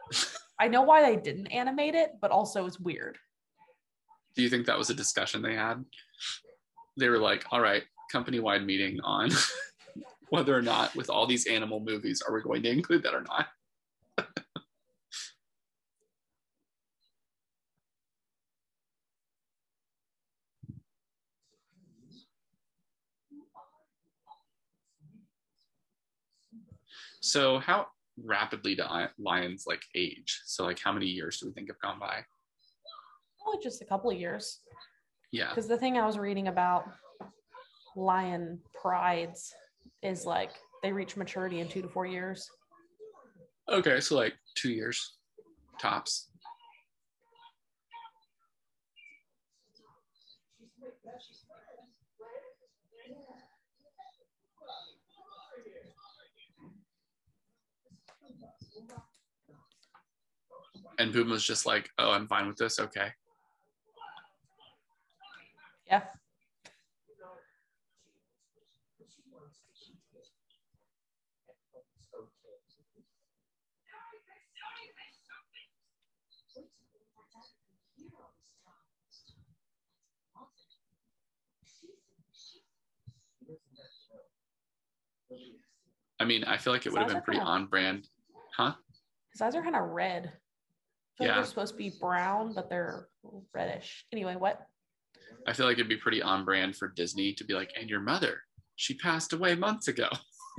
I know why they didn't animate it, but also it's weird. Do you think that was a discussion they had? They were like, all right, company wide meeting on whether or not, with all these animal movies, are we going to include that or not? So, how rapidly do lions like age? So, like, how many years do we think have gone by? Probably just a couple of years. Yeah. Because the thing I was reading about lion prides is like they reach maturity in two to four years. Okay, so like two years tops. And Boom was just like, oh, I'm fine with this. Okay. Yeah. I mean, I feel like it would have been pretty a- on brand. Huh? His eyes are kind of red. I feel like Yeah. they're supposed to be brown, but they're reddish. Anyway, what? I feel like it'd be pretty on brand for Disney to be like, and your mother, she passed away months ago.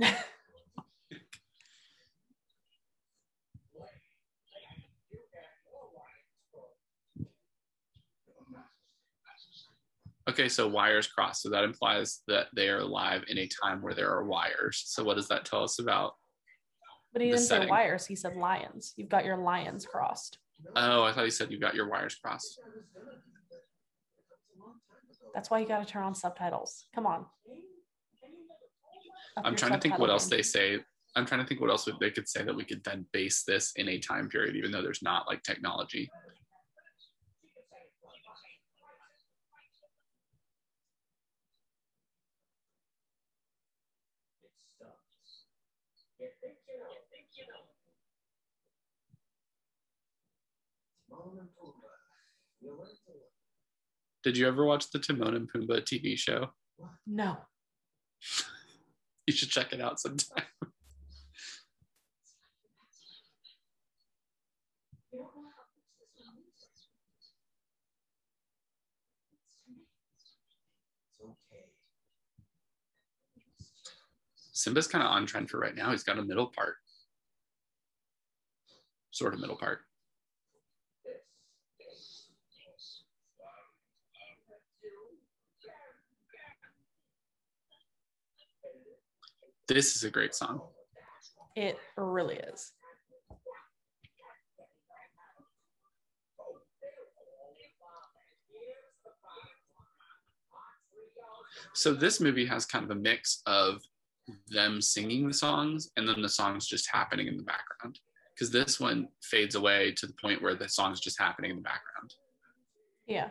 Okay, so wires crossed. So that implies that they are alive in a time where there are wires. So what does that tell us about? But he didn't say wires. He said lions. You've got your lions crossed. Oh, I thought you said you got your wires crossed. That's why you got to turn on subtitles. Come on. Up I'm trying to think what else they say. I'm trying to think what else they could say that we could then base this in a time period, even though there's not like technology. Did you ever watch the Timon and Pumbaa TV show? No. You should check it out sometime. Simba's kind of on trend for right now. He's got a middle part, sort of middle part. This is a great song. It really is. So this movie has kind of a mix of them singing the songs and then the songs just happening in the background. Because this one fades away to the point where the song's just happening in the background. Yeah.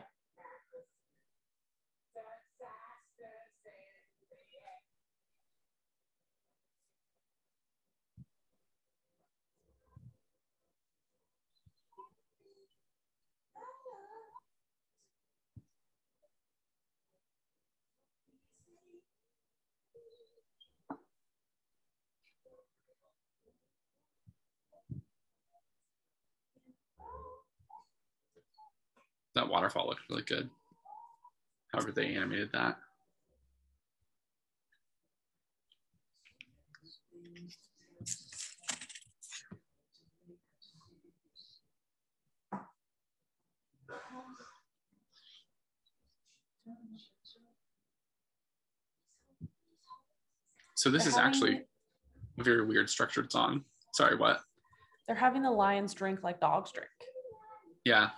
That waterfall looked really good. However, they animated that. So this They're is actually a very weird structured song. Sorry, what? They're having the lions drink like dogs drink. Yeah,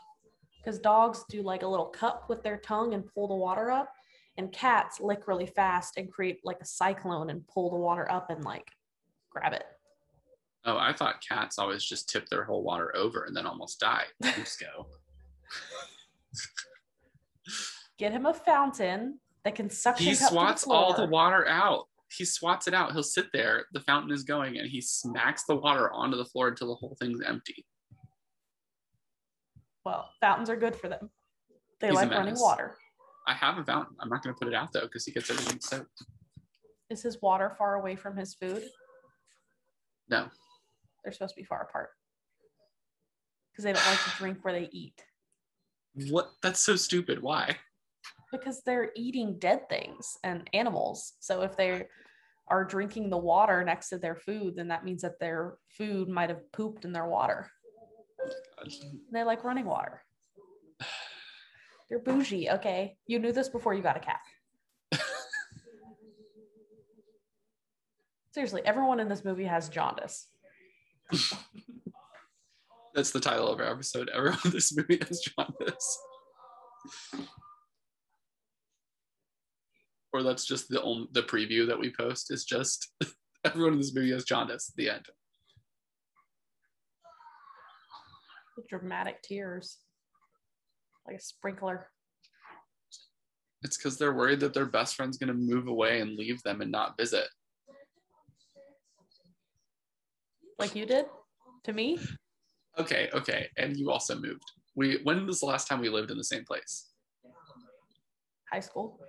Because dogs do like a little cup with their tongue and pull the water up, and cats lick really fast and create like a cyclone and pull the water up and like grab it. Oh, I thought cats always just tip their whole water over and then almost die. Cusco. Get him a fountain that can suction he swats the all the water out. He swats it out. He'll sit there. The fountain is going, and he smacks the water onto the floor until the whole thing's empty. Well, fountains are good for them. They He's like running water. I have a fountain. I'm not going to put it out though because he gets everything soaked. Is his water far away from his food? No, They're supposed to be far apart. Because they don't like to drink where they eat. what? That's so stupid. Why? Because they're eating dead things and animals. So if they are drinking the water next to their food, then that means that their food might have pooped in their water. They like running water. They're bougie, okay? You knew this before you got a cat. Seriously, everyone in this movie has jaundice. That's the title of our episode. Everyone in this movie has jaundice. Or that's just the only, the preview that we post is just everyone in this movie has jaundice. The end. With dramatic tears. Like a sprinkler. It's because they're worried that their best friend's going to move away and leave them and not visit. Like you did to me. Okay, okay. And you also moved. We when was the last time we lived in the same place? High school.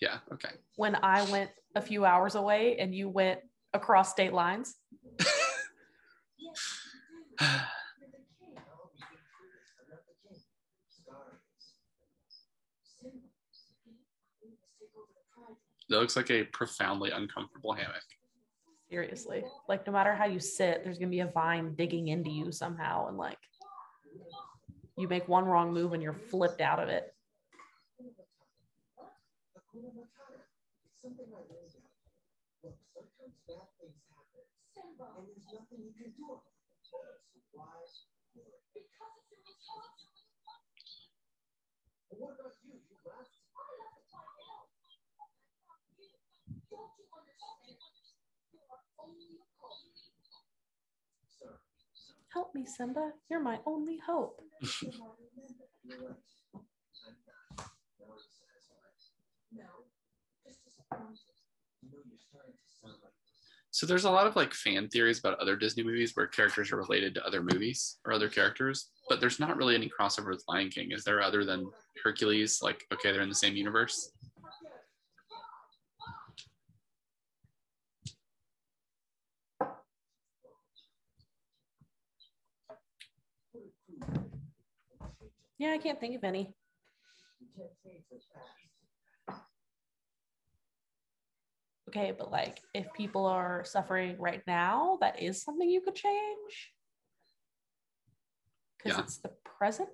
Yeah, okay. When I went a few hours away and you went across state lines. That looks like a profoundly uncomfortable hammock. Seriously. Like no matter how you sit, there's gonna be a vine digging into you somehow. And like you make one wrong move and you're flipped out of it. Help me, Simba. You're my only hope. So there's a lot of like fan theories about other Disney movies where characters are related to other movies or other characters, but there's not really any crossover with Lion King. Is there other than Hercules? Like, okay, they're in the same universe. Yeah, I can't think of any. Okay, but like if people are suffering right now, that is something you could change. Because Yeah. it's the present.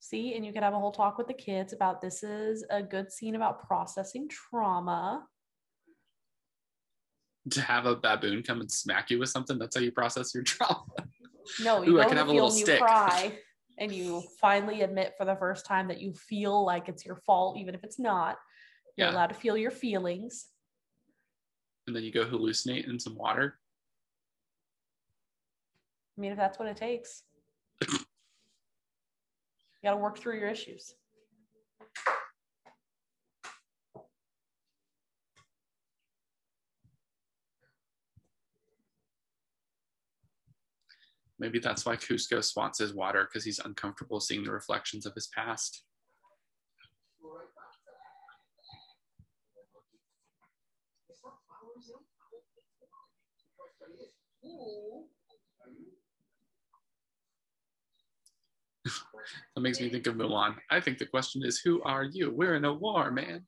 See, and you could have a whole talk with the kids about this is a good scene about processing trauma. To have a baboon come and smack you with something, that's how you process your trauma. No, you Ooh, I can have a little stick. cry, and you finally admit for the first time that you feel like it's your fault, even if it's not. You're Yeah. allowed to feel your feelings. And then you go hallucinate in some water. I mean, if that's what it takes, you got to work through your issues. Maybe that's why Cusco swats his water because he's uncomfortable seeing the reflections of his past. That makes me think of Mulan. I think the question is, who are you? We're in a war, man.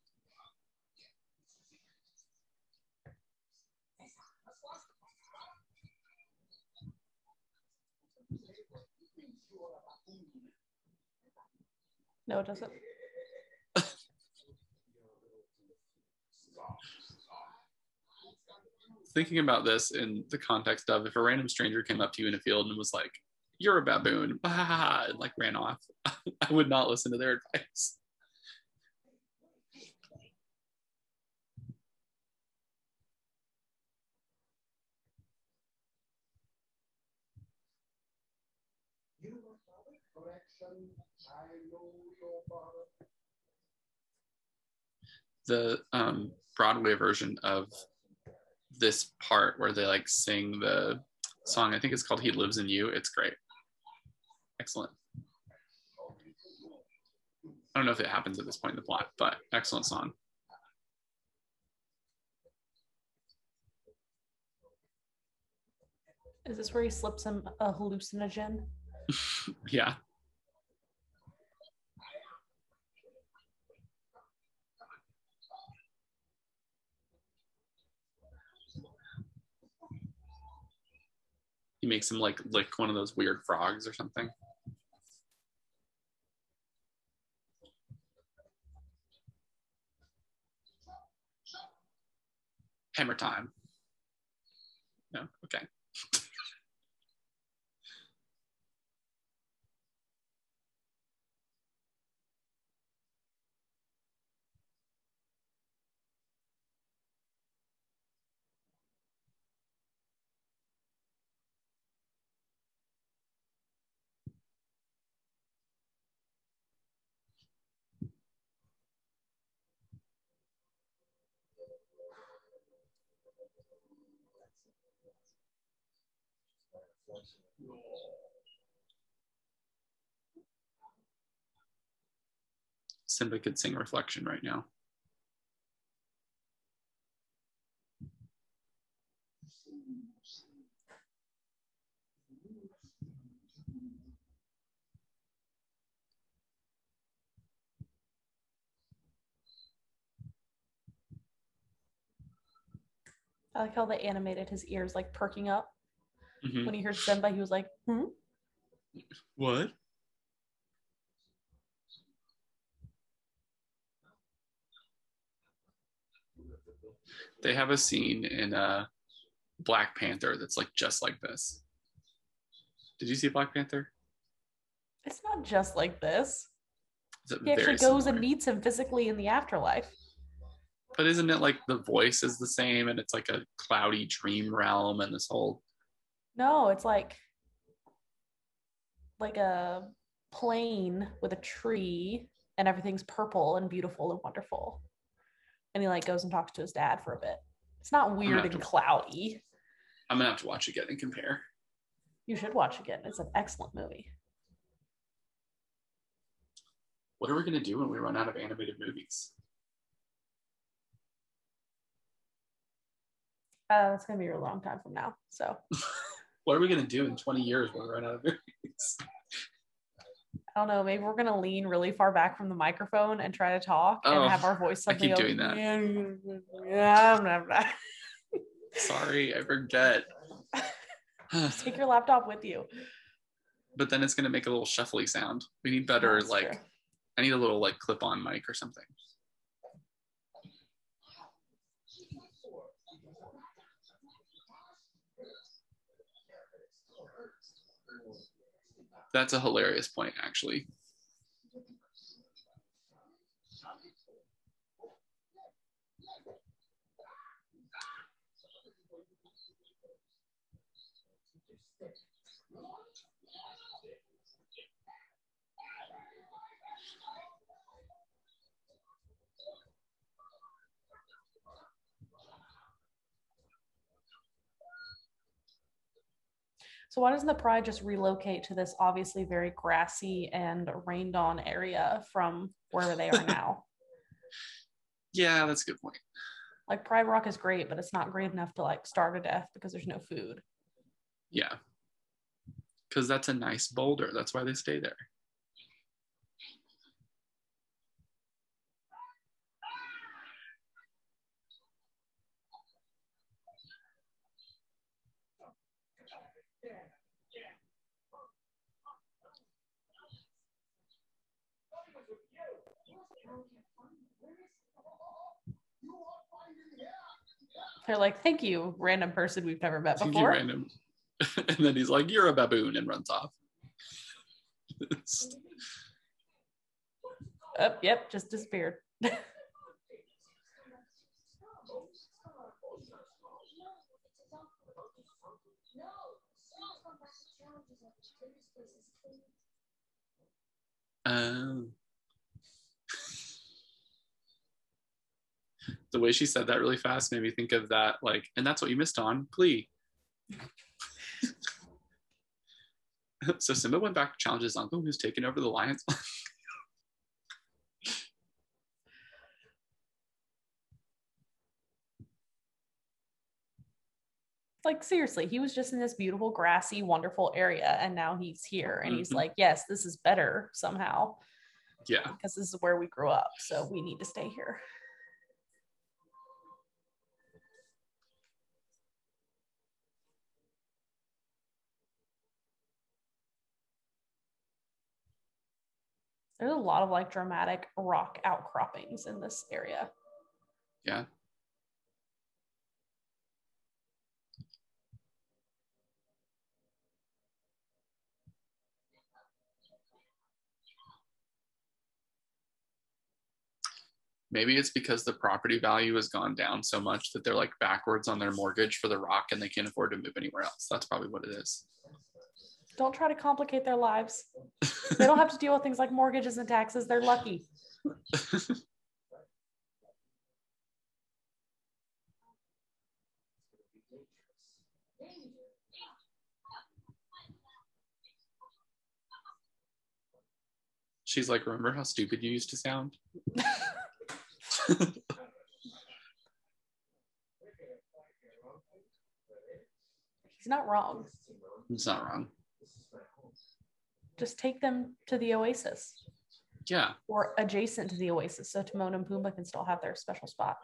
No, it doesn't. Thinking about this in the context of if a random stranger came up to you in a field and was like, "You're a baboon," and like ran off, I would not listen to their advice. The um, Broadway version of this part where they like sing the song. I think it's called "He Lives in You." It's great. Excellent. I don't know if it happens at this point in the plot, but excellent song. Is this where he slips him a hallucinogen? yeah. Makes him like lick one of those weird frogs or something. Hammer time. No, okay. Simba could sing Reflection right now. I like how they animated his ears like perking up Mhm. when he heard Simba. He was like, hmm? What? They have a scene in uh, Black Panther that's like just like this. Did you see Black Panther? It's not just like this. He actually goes and meets him physically in the afterlife. But isn't it like the voice is the same and it's like a cloudy dream realm and this whole No, it's like like a plane with a tree and everything's purple and beautiful and wonderful. And he like goes and talks to his dad for a bit. It's not weird and to- cloudy. I'm gonna have to watch it again and compare. You should watch again. It's an excellent movie. What are we gonna do when we run out of animated movies? Uh, it's gonna be a long time from now. So What are we gonna do in 20 years when we run out of movies? I don't know. Maybe we're gonna lean really far back from the microphone and try to talk Oh, and have our voice I suddenly keep doing that. Sorry, I forget. Take your laptop with you. but then it's gonna make a little shuffly sound. We need better That's like true. I need a little like clip-on mic or something. That's a hilarious point, actually. So why doesn't the pride just relocate to this obviously very grassy and rained on area from wherever they are now? Yeah, that's a good point. like Pride Rock is great, but it's not great enough to like starve to death because there's no food. Yeah. Because that's a nice boulder. That's why they stay there. They're like, thank you, random person we've never met Thank you, before. random. and then he's like, You're a baboon and runs off. Oh, yep, just disappeared. Um, The way she said that really fast made me think of that, like, and that's what you missed on Glee. so Simba went back to challenge his uncle who's taken over the Lions. like seriously, he was just in this beautiful, grassy, wonderful area, and now he's here, and he's Mhm. like, "Yes, this is better somehow yeah. because this is where we grew up, so we need to stay here." There's a lot of like dramatic rock outcroppings in this area. Yeah. Maybe it's because the property value has gone down so much that they're like backwards on their mortgage for the rock and they can't afford to move anywhere else. That's probably what it is. Don't try to complicate their lives. They don't have to deal with things like mortgages and taxes. They're lucky. She's like, remember how stupid you used to sound? He's not wrong. He's not wrong. Just take them to the oasis Yeah. or adjacent to the oasis so Timon and Pumbaa can still have their special spot.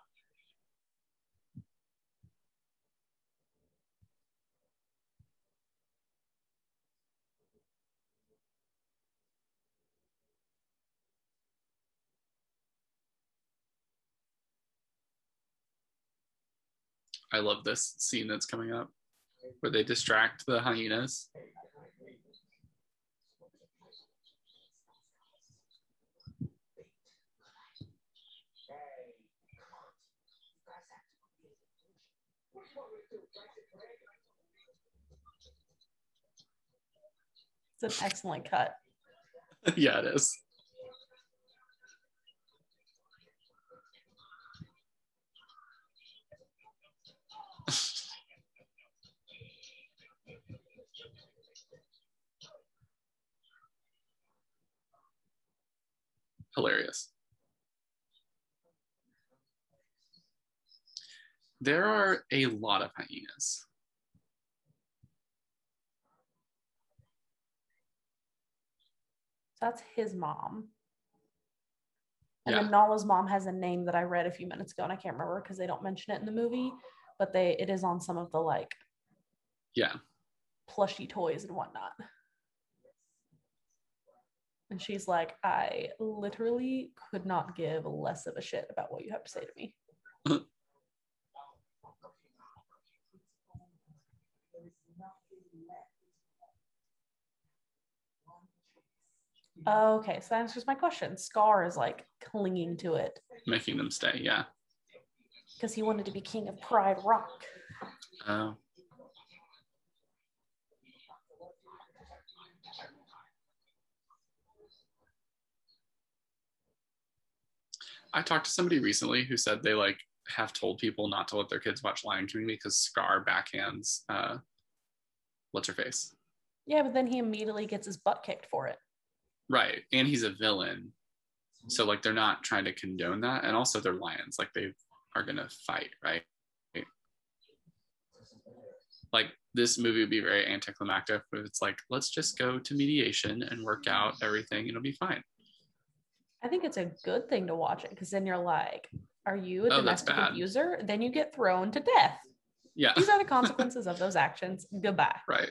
I love this scene that's coming up where they distract the hyenas. It's an excellent cut. yeah, it is. Hilarious. There are a lot of hyenas. That's his mom. And Yeah. then Nala's mom has a name that I read a few minutes ago and I can't remember because they don't mention it in the movie, but they it is on some of the like Yeah. plushy toys and whatnot. And she's like, I literally could not give less of a shit about what you have to say to me. Okay, so that answers my question. Scar is like clinging to it Making them stay. Yeah. because he wanted to be king of Pride Rock. Oh. I talked to somebody recently who said they like have told people not to let their kids watch Lion King because Scar backhands uh what's her face? Yeah, but then he immediately gets his butt kicked for it. Right. And he's a villain. So like they're not trying to condone that. And also they're lions. Like they are gonna fight, right? Like this movie would be very anticlimactic if it's like, let's just go to mediation and work out everything and it'll be fine. I think it's a good thing to watch it because then you're like, are you a Oh, domestic abuser? Then you get thrown to death. Yeah. These are the consequences of those actions. Goodbye. Right.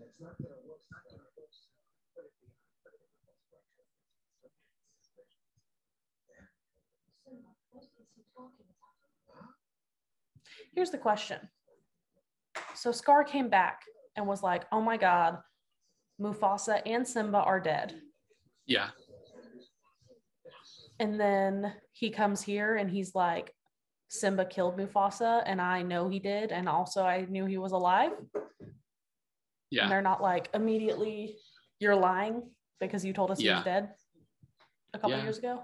It's not going to it's not going to put it beyond, put it in the whole structure. So Here's the question. So Scar came back and was like, oh my God, Mufasa and Simba are dead. Yeah. And then he comes here and he's like, Simba killed Mufasa, and I know he did. And also, I knew he was alive. And they're not like immediately, you're lying because you told us he Yeah. was dead a couple Yeah. years ago.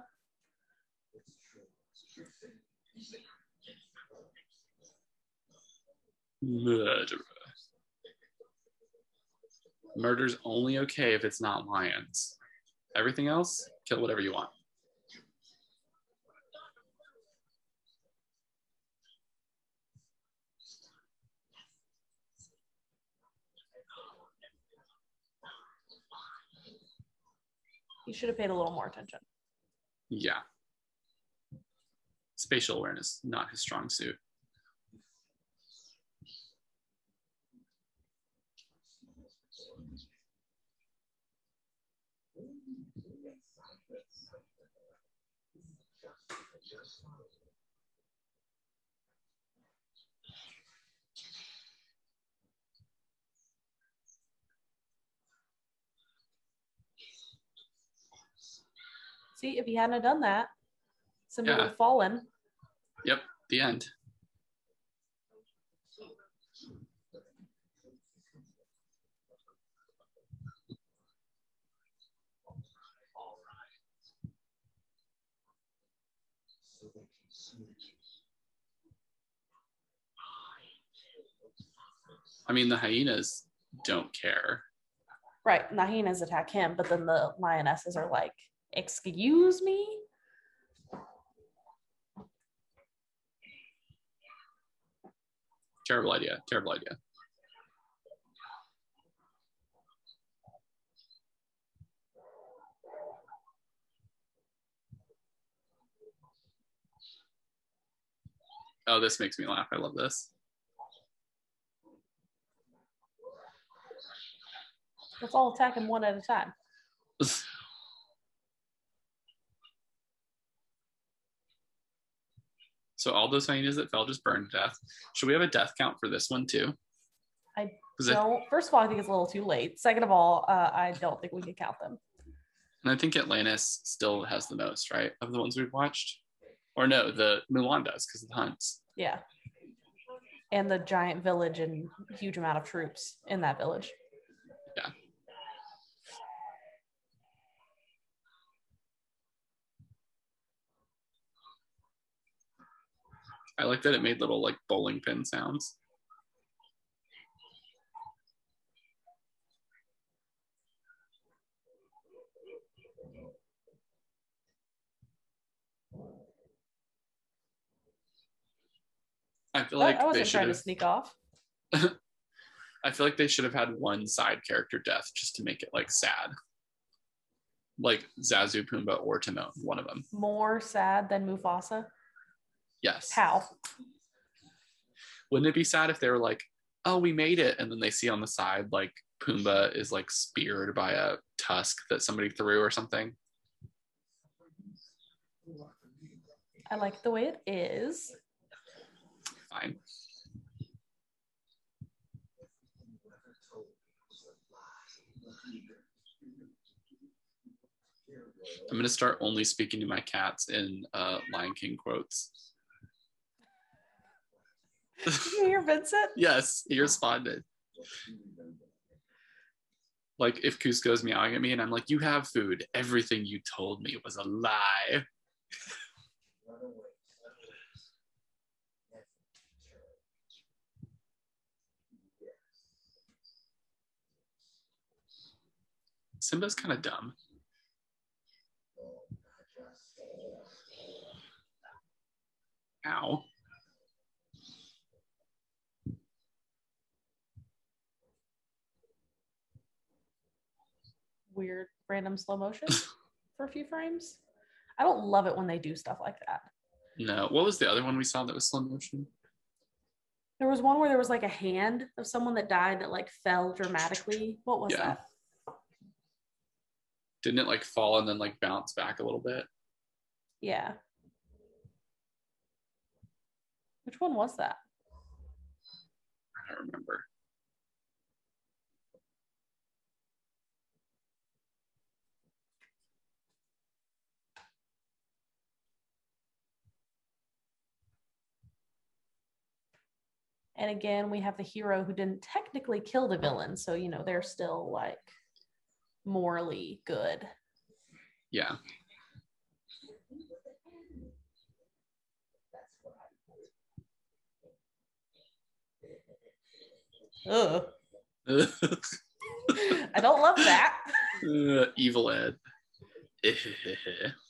Murderer. Murder's only okay if it's not lions. Everything else, kill whatever you want. You should have paid a little more attention. Yeah. Spatial awareness, not his strong suit. See, if he hadn't done that, somebody Yeah. would have fallen. Yep, the end. I mean, the hyenas don't care. Right. And the hyenas attack him, but then the lionesses are like, excuse me? Terrible idea. Terrible idea. Oh, this makes me laugh. I love this. Let's all attack him one at a time. So all those hyenas that fell just burned to death. Should we have a death count for this one too? I- Don't, first of all, I think it's a little too late. Second of all, uh, I don't think we can count them. And I think Atlantis still has the most, right, of the ones we've watched. Or no, the Mulan does because of the hunts. Yeah. And the giant village and huge amount of troops in that village. I like that it made little like bowling pin sounds. I feel like I they wasn't should trying to have. sneak off. I feel like they should have had one side character death just to make it like sad. Like Zazu, Pumbaa, or Timon, one of them. More sad than Mufasa. Yes. How? Wouldn't it be sad if they were like, oh, we made it, and then they see on the side like Pumbaa is like speared by a tusk that somebody threw or something? I like the way it is. Fine. I'm gonna start only speaking to my cats in uh, Lion King quotes. You hear Vincent? Yes, he responded. Like if Cusco's meowing at me and I'm like, you have food. Everything you told me was a lie. Simba's kind of dumb. Ow. Weird random slow motion for a few frames. I don't love it when they do stuff like that. No. What was the other one we saw that was slow motion? There was one where there was like a hand of someone that died that like fell dramatically. What was Yeah. that? Didn't it like fall and then like bounce back a little bit? Yeah. Which one was that? I don't remember. And again, we have the hero who didn't technically kill the villain. So, you know, they're still like morally good. Yeah. Ugh. Uh, I don't love that. evil Ed.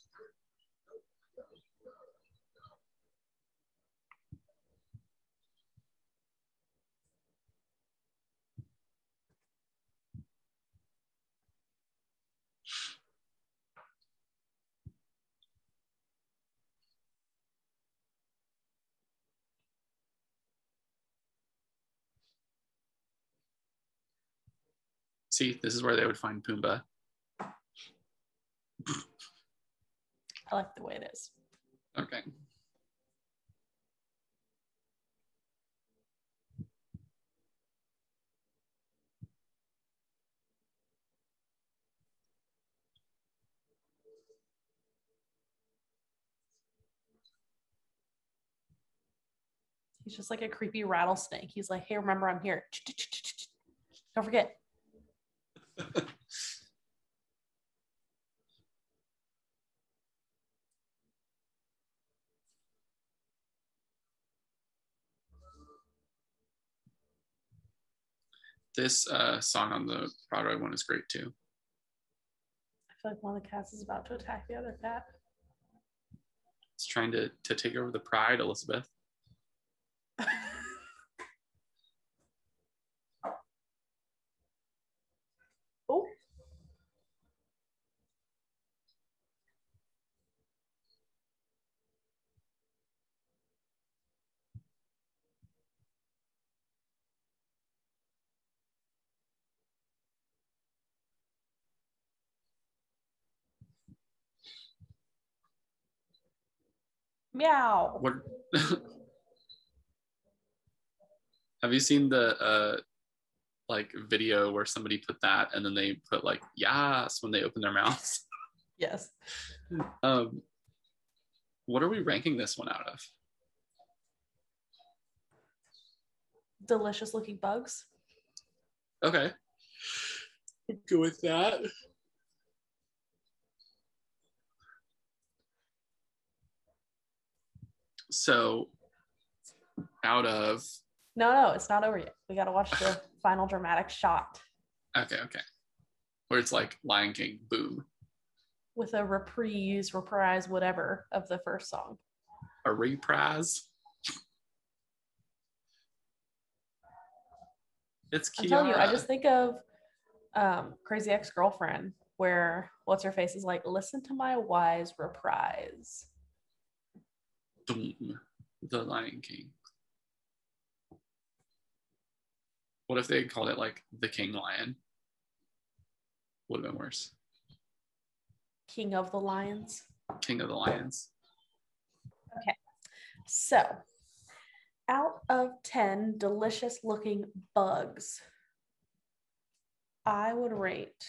See, this is where they would find Pumbaa. I like the way it is. Okay. He's just like a creepy rattlesnake. He's like, hey, remember I'm here. Don't forget. This uh, song on the Broadway one is great too. I feel like one of the cats is about to attack the other cat. It's trying to to take over the pride, Elizabeth. oh, meow. What? Have you seen the uh, like video where somebody put that and then they put like yes when they open their mouths? Yes. Um, what are we ranking this one out of? Delicious looking bugs. Okay. Go with that. So, out of No, no, it's not over yet. We got to watch the final dramatic shot okay, okay, where it's like Lion King, boom, with a reprise, reprise, whatever of the first song. a reprise. It's Kiara. I'm telling you, I just think of um, Crazy Ex Girlfriend, where what's her face is like, listen to my wise reprise. Boom, the Lion King. What if they had called it like the King Lion? Would have been worse. King of the Lions. King of the Lions. Okay. So, out of 10 delicious looking bugs, I would rate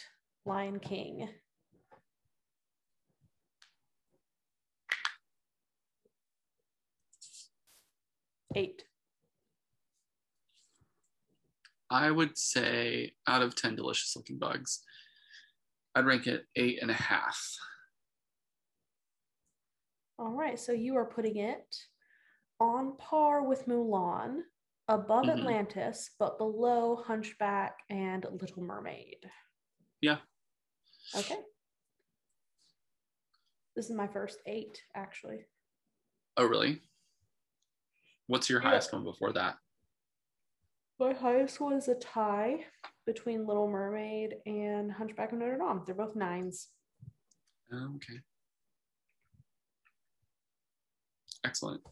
Lion King eight. I would say out of 10 delicious looking bugs, I'd rank it eight and a half. All right, so you are putting it on par with Mulan, above Mhm. Atlantis, but below Hunchback and Little Mermaid. Yeah. Okay. This is my first eight, actually. Oh, really? What's your Yeah. highest one before that? My highest one is a tie between Little Mermaid and Hunchback of Notre Dame. They're both nines. Okay. Excellent.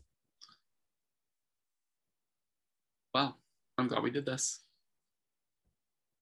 Well, I'm glad we did this.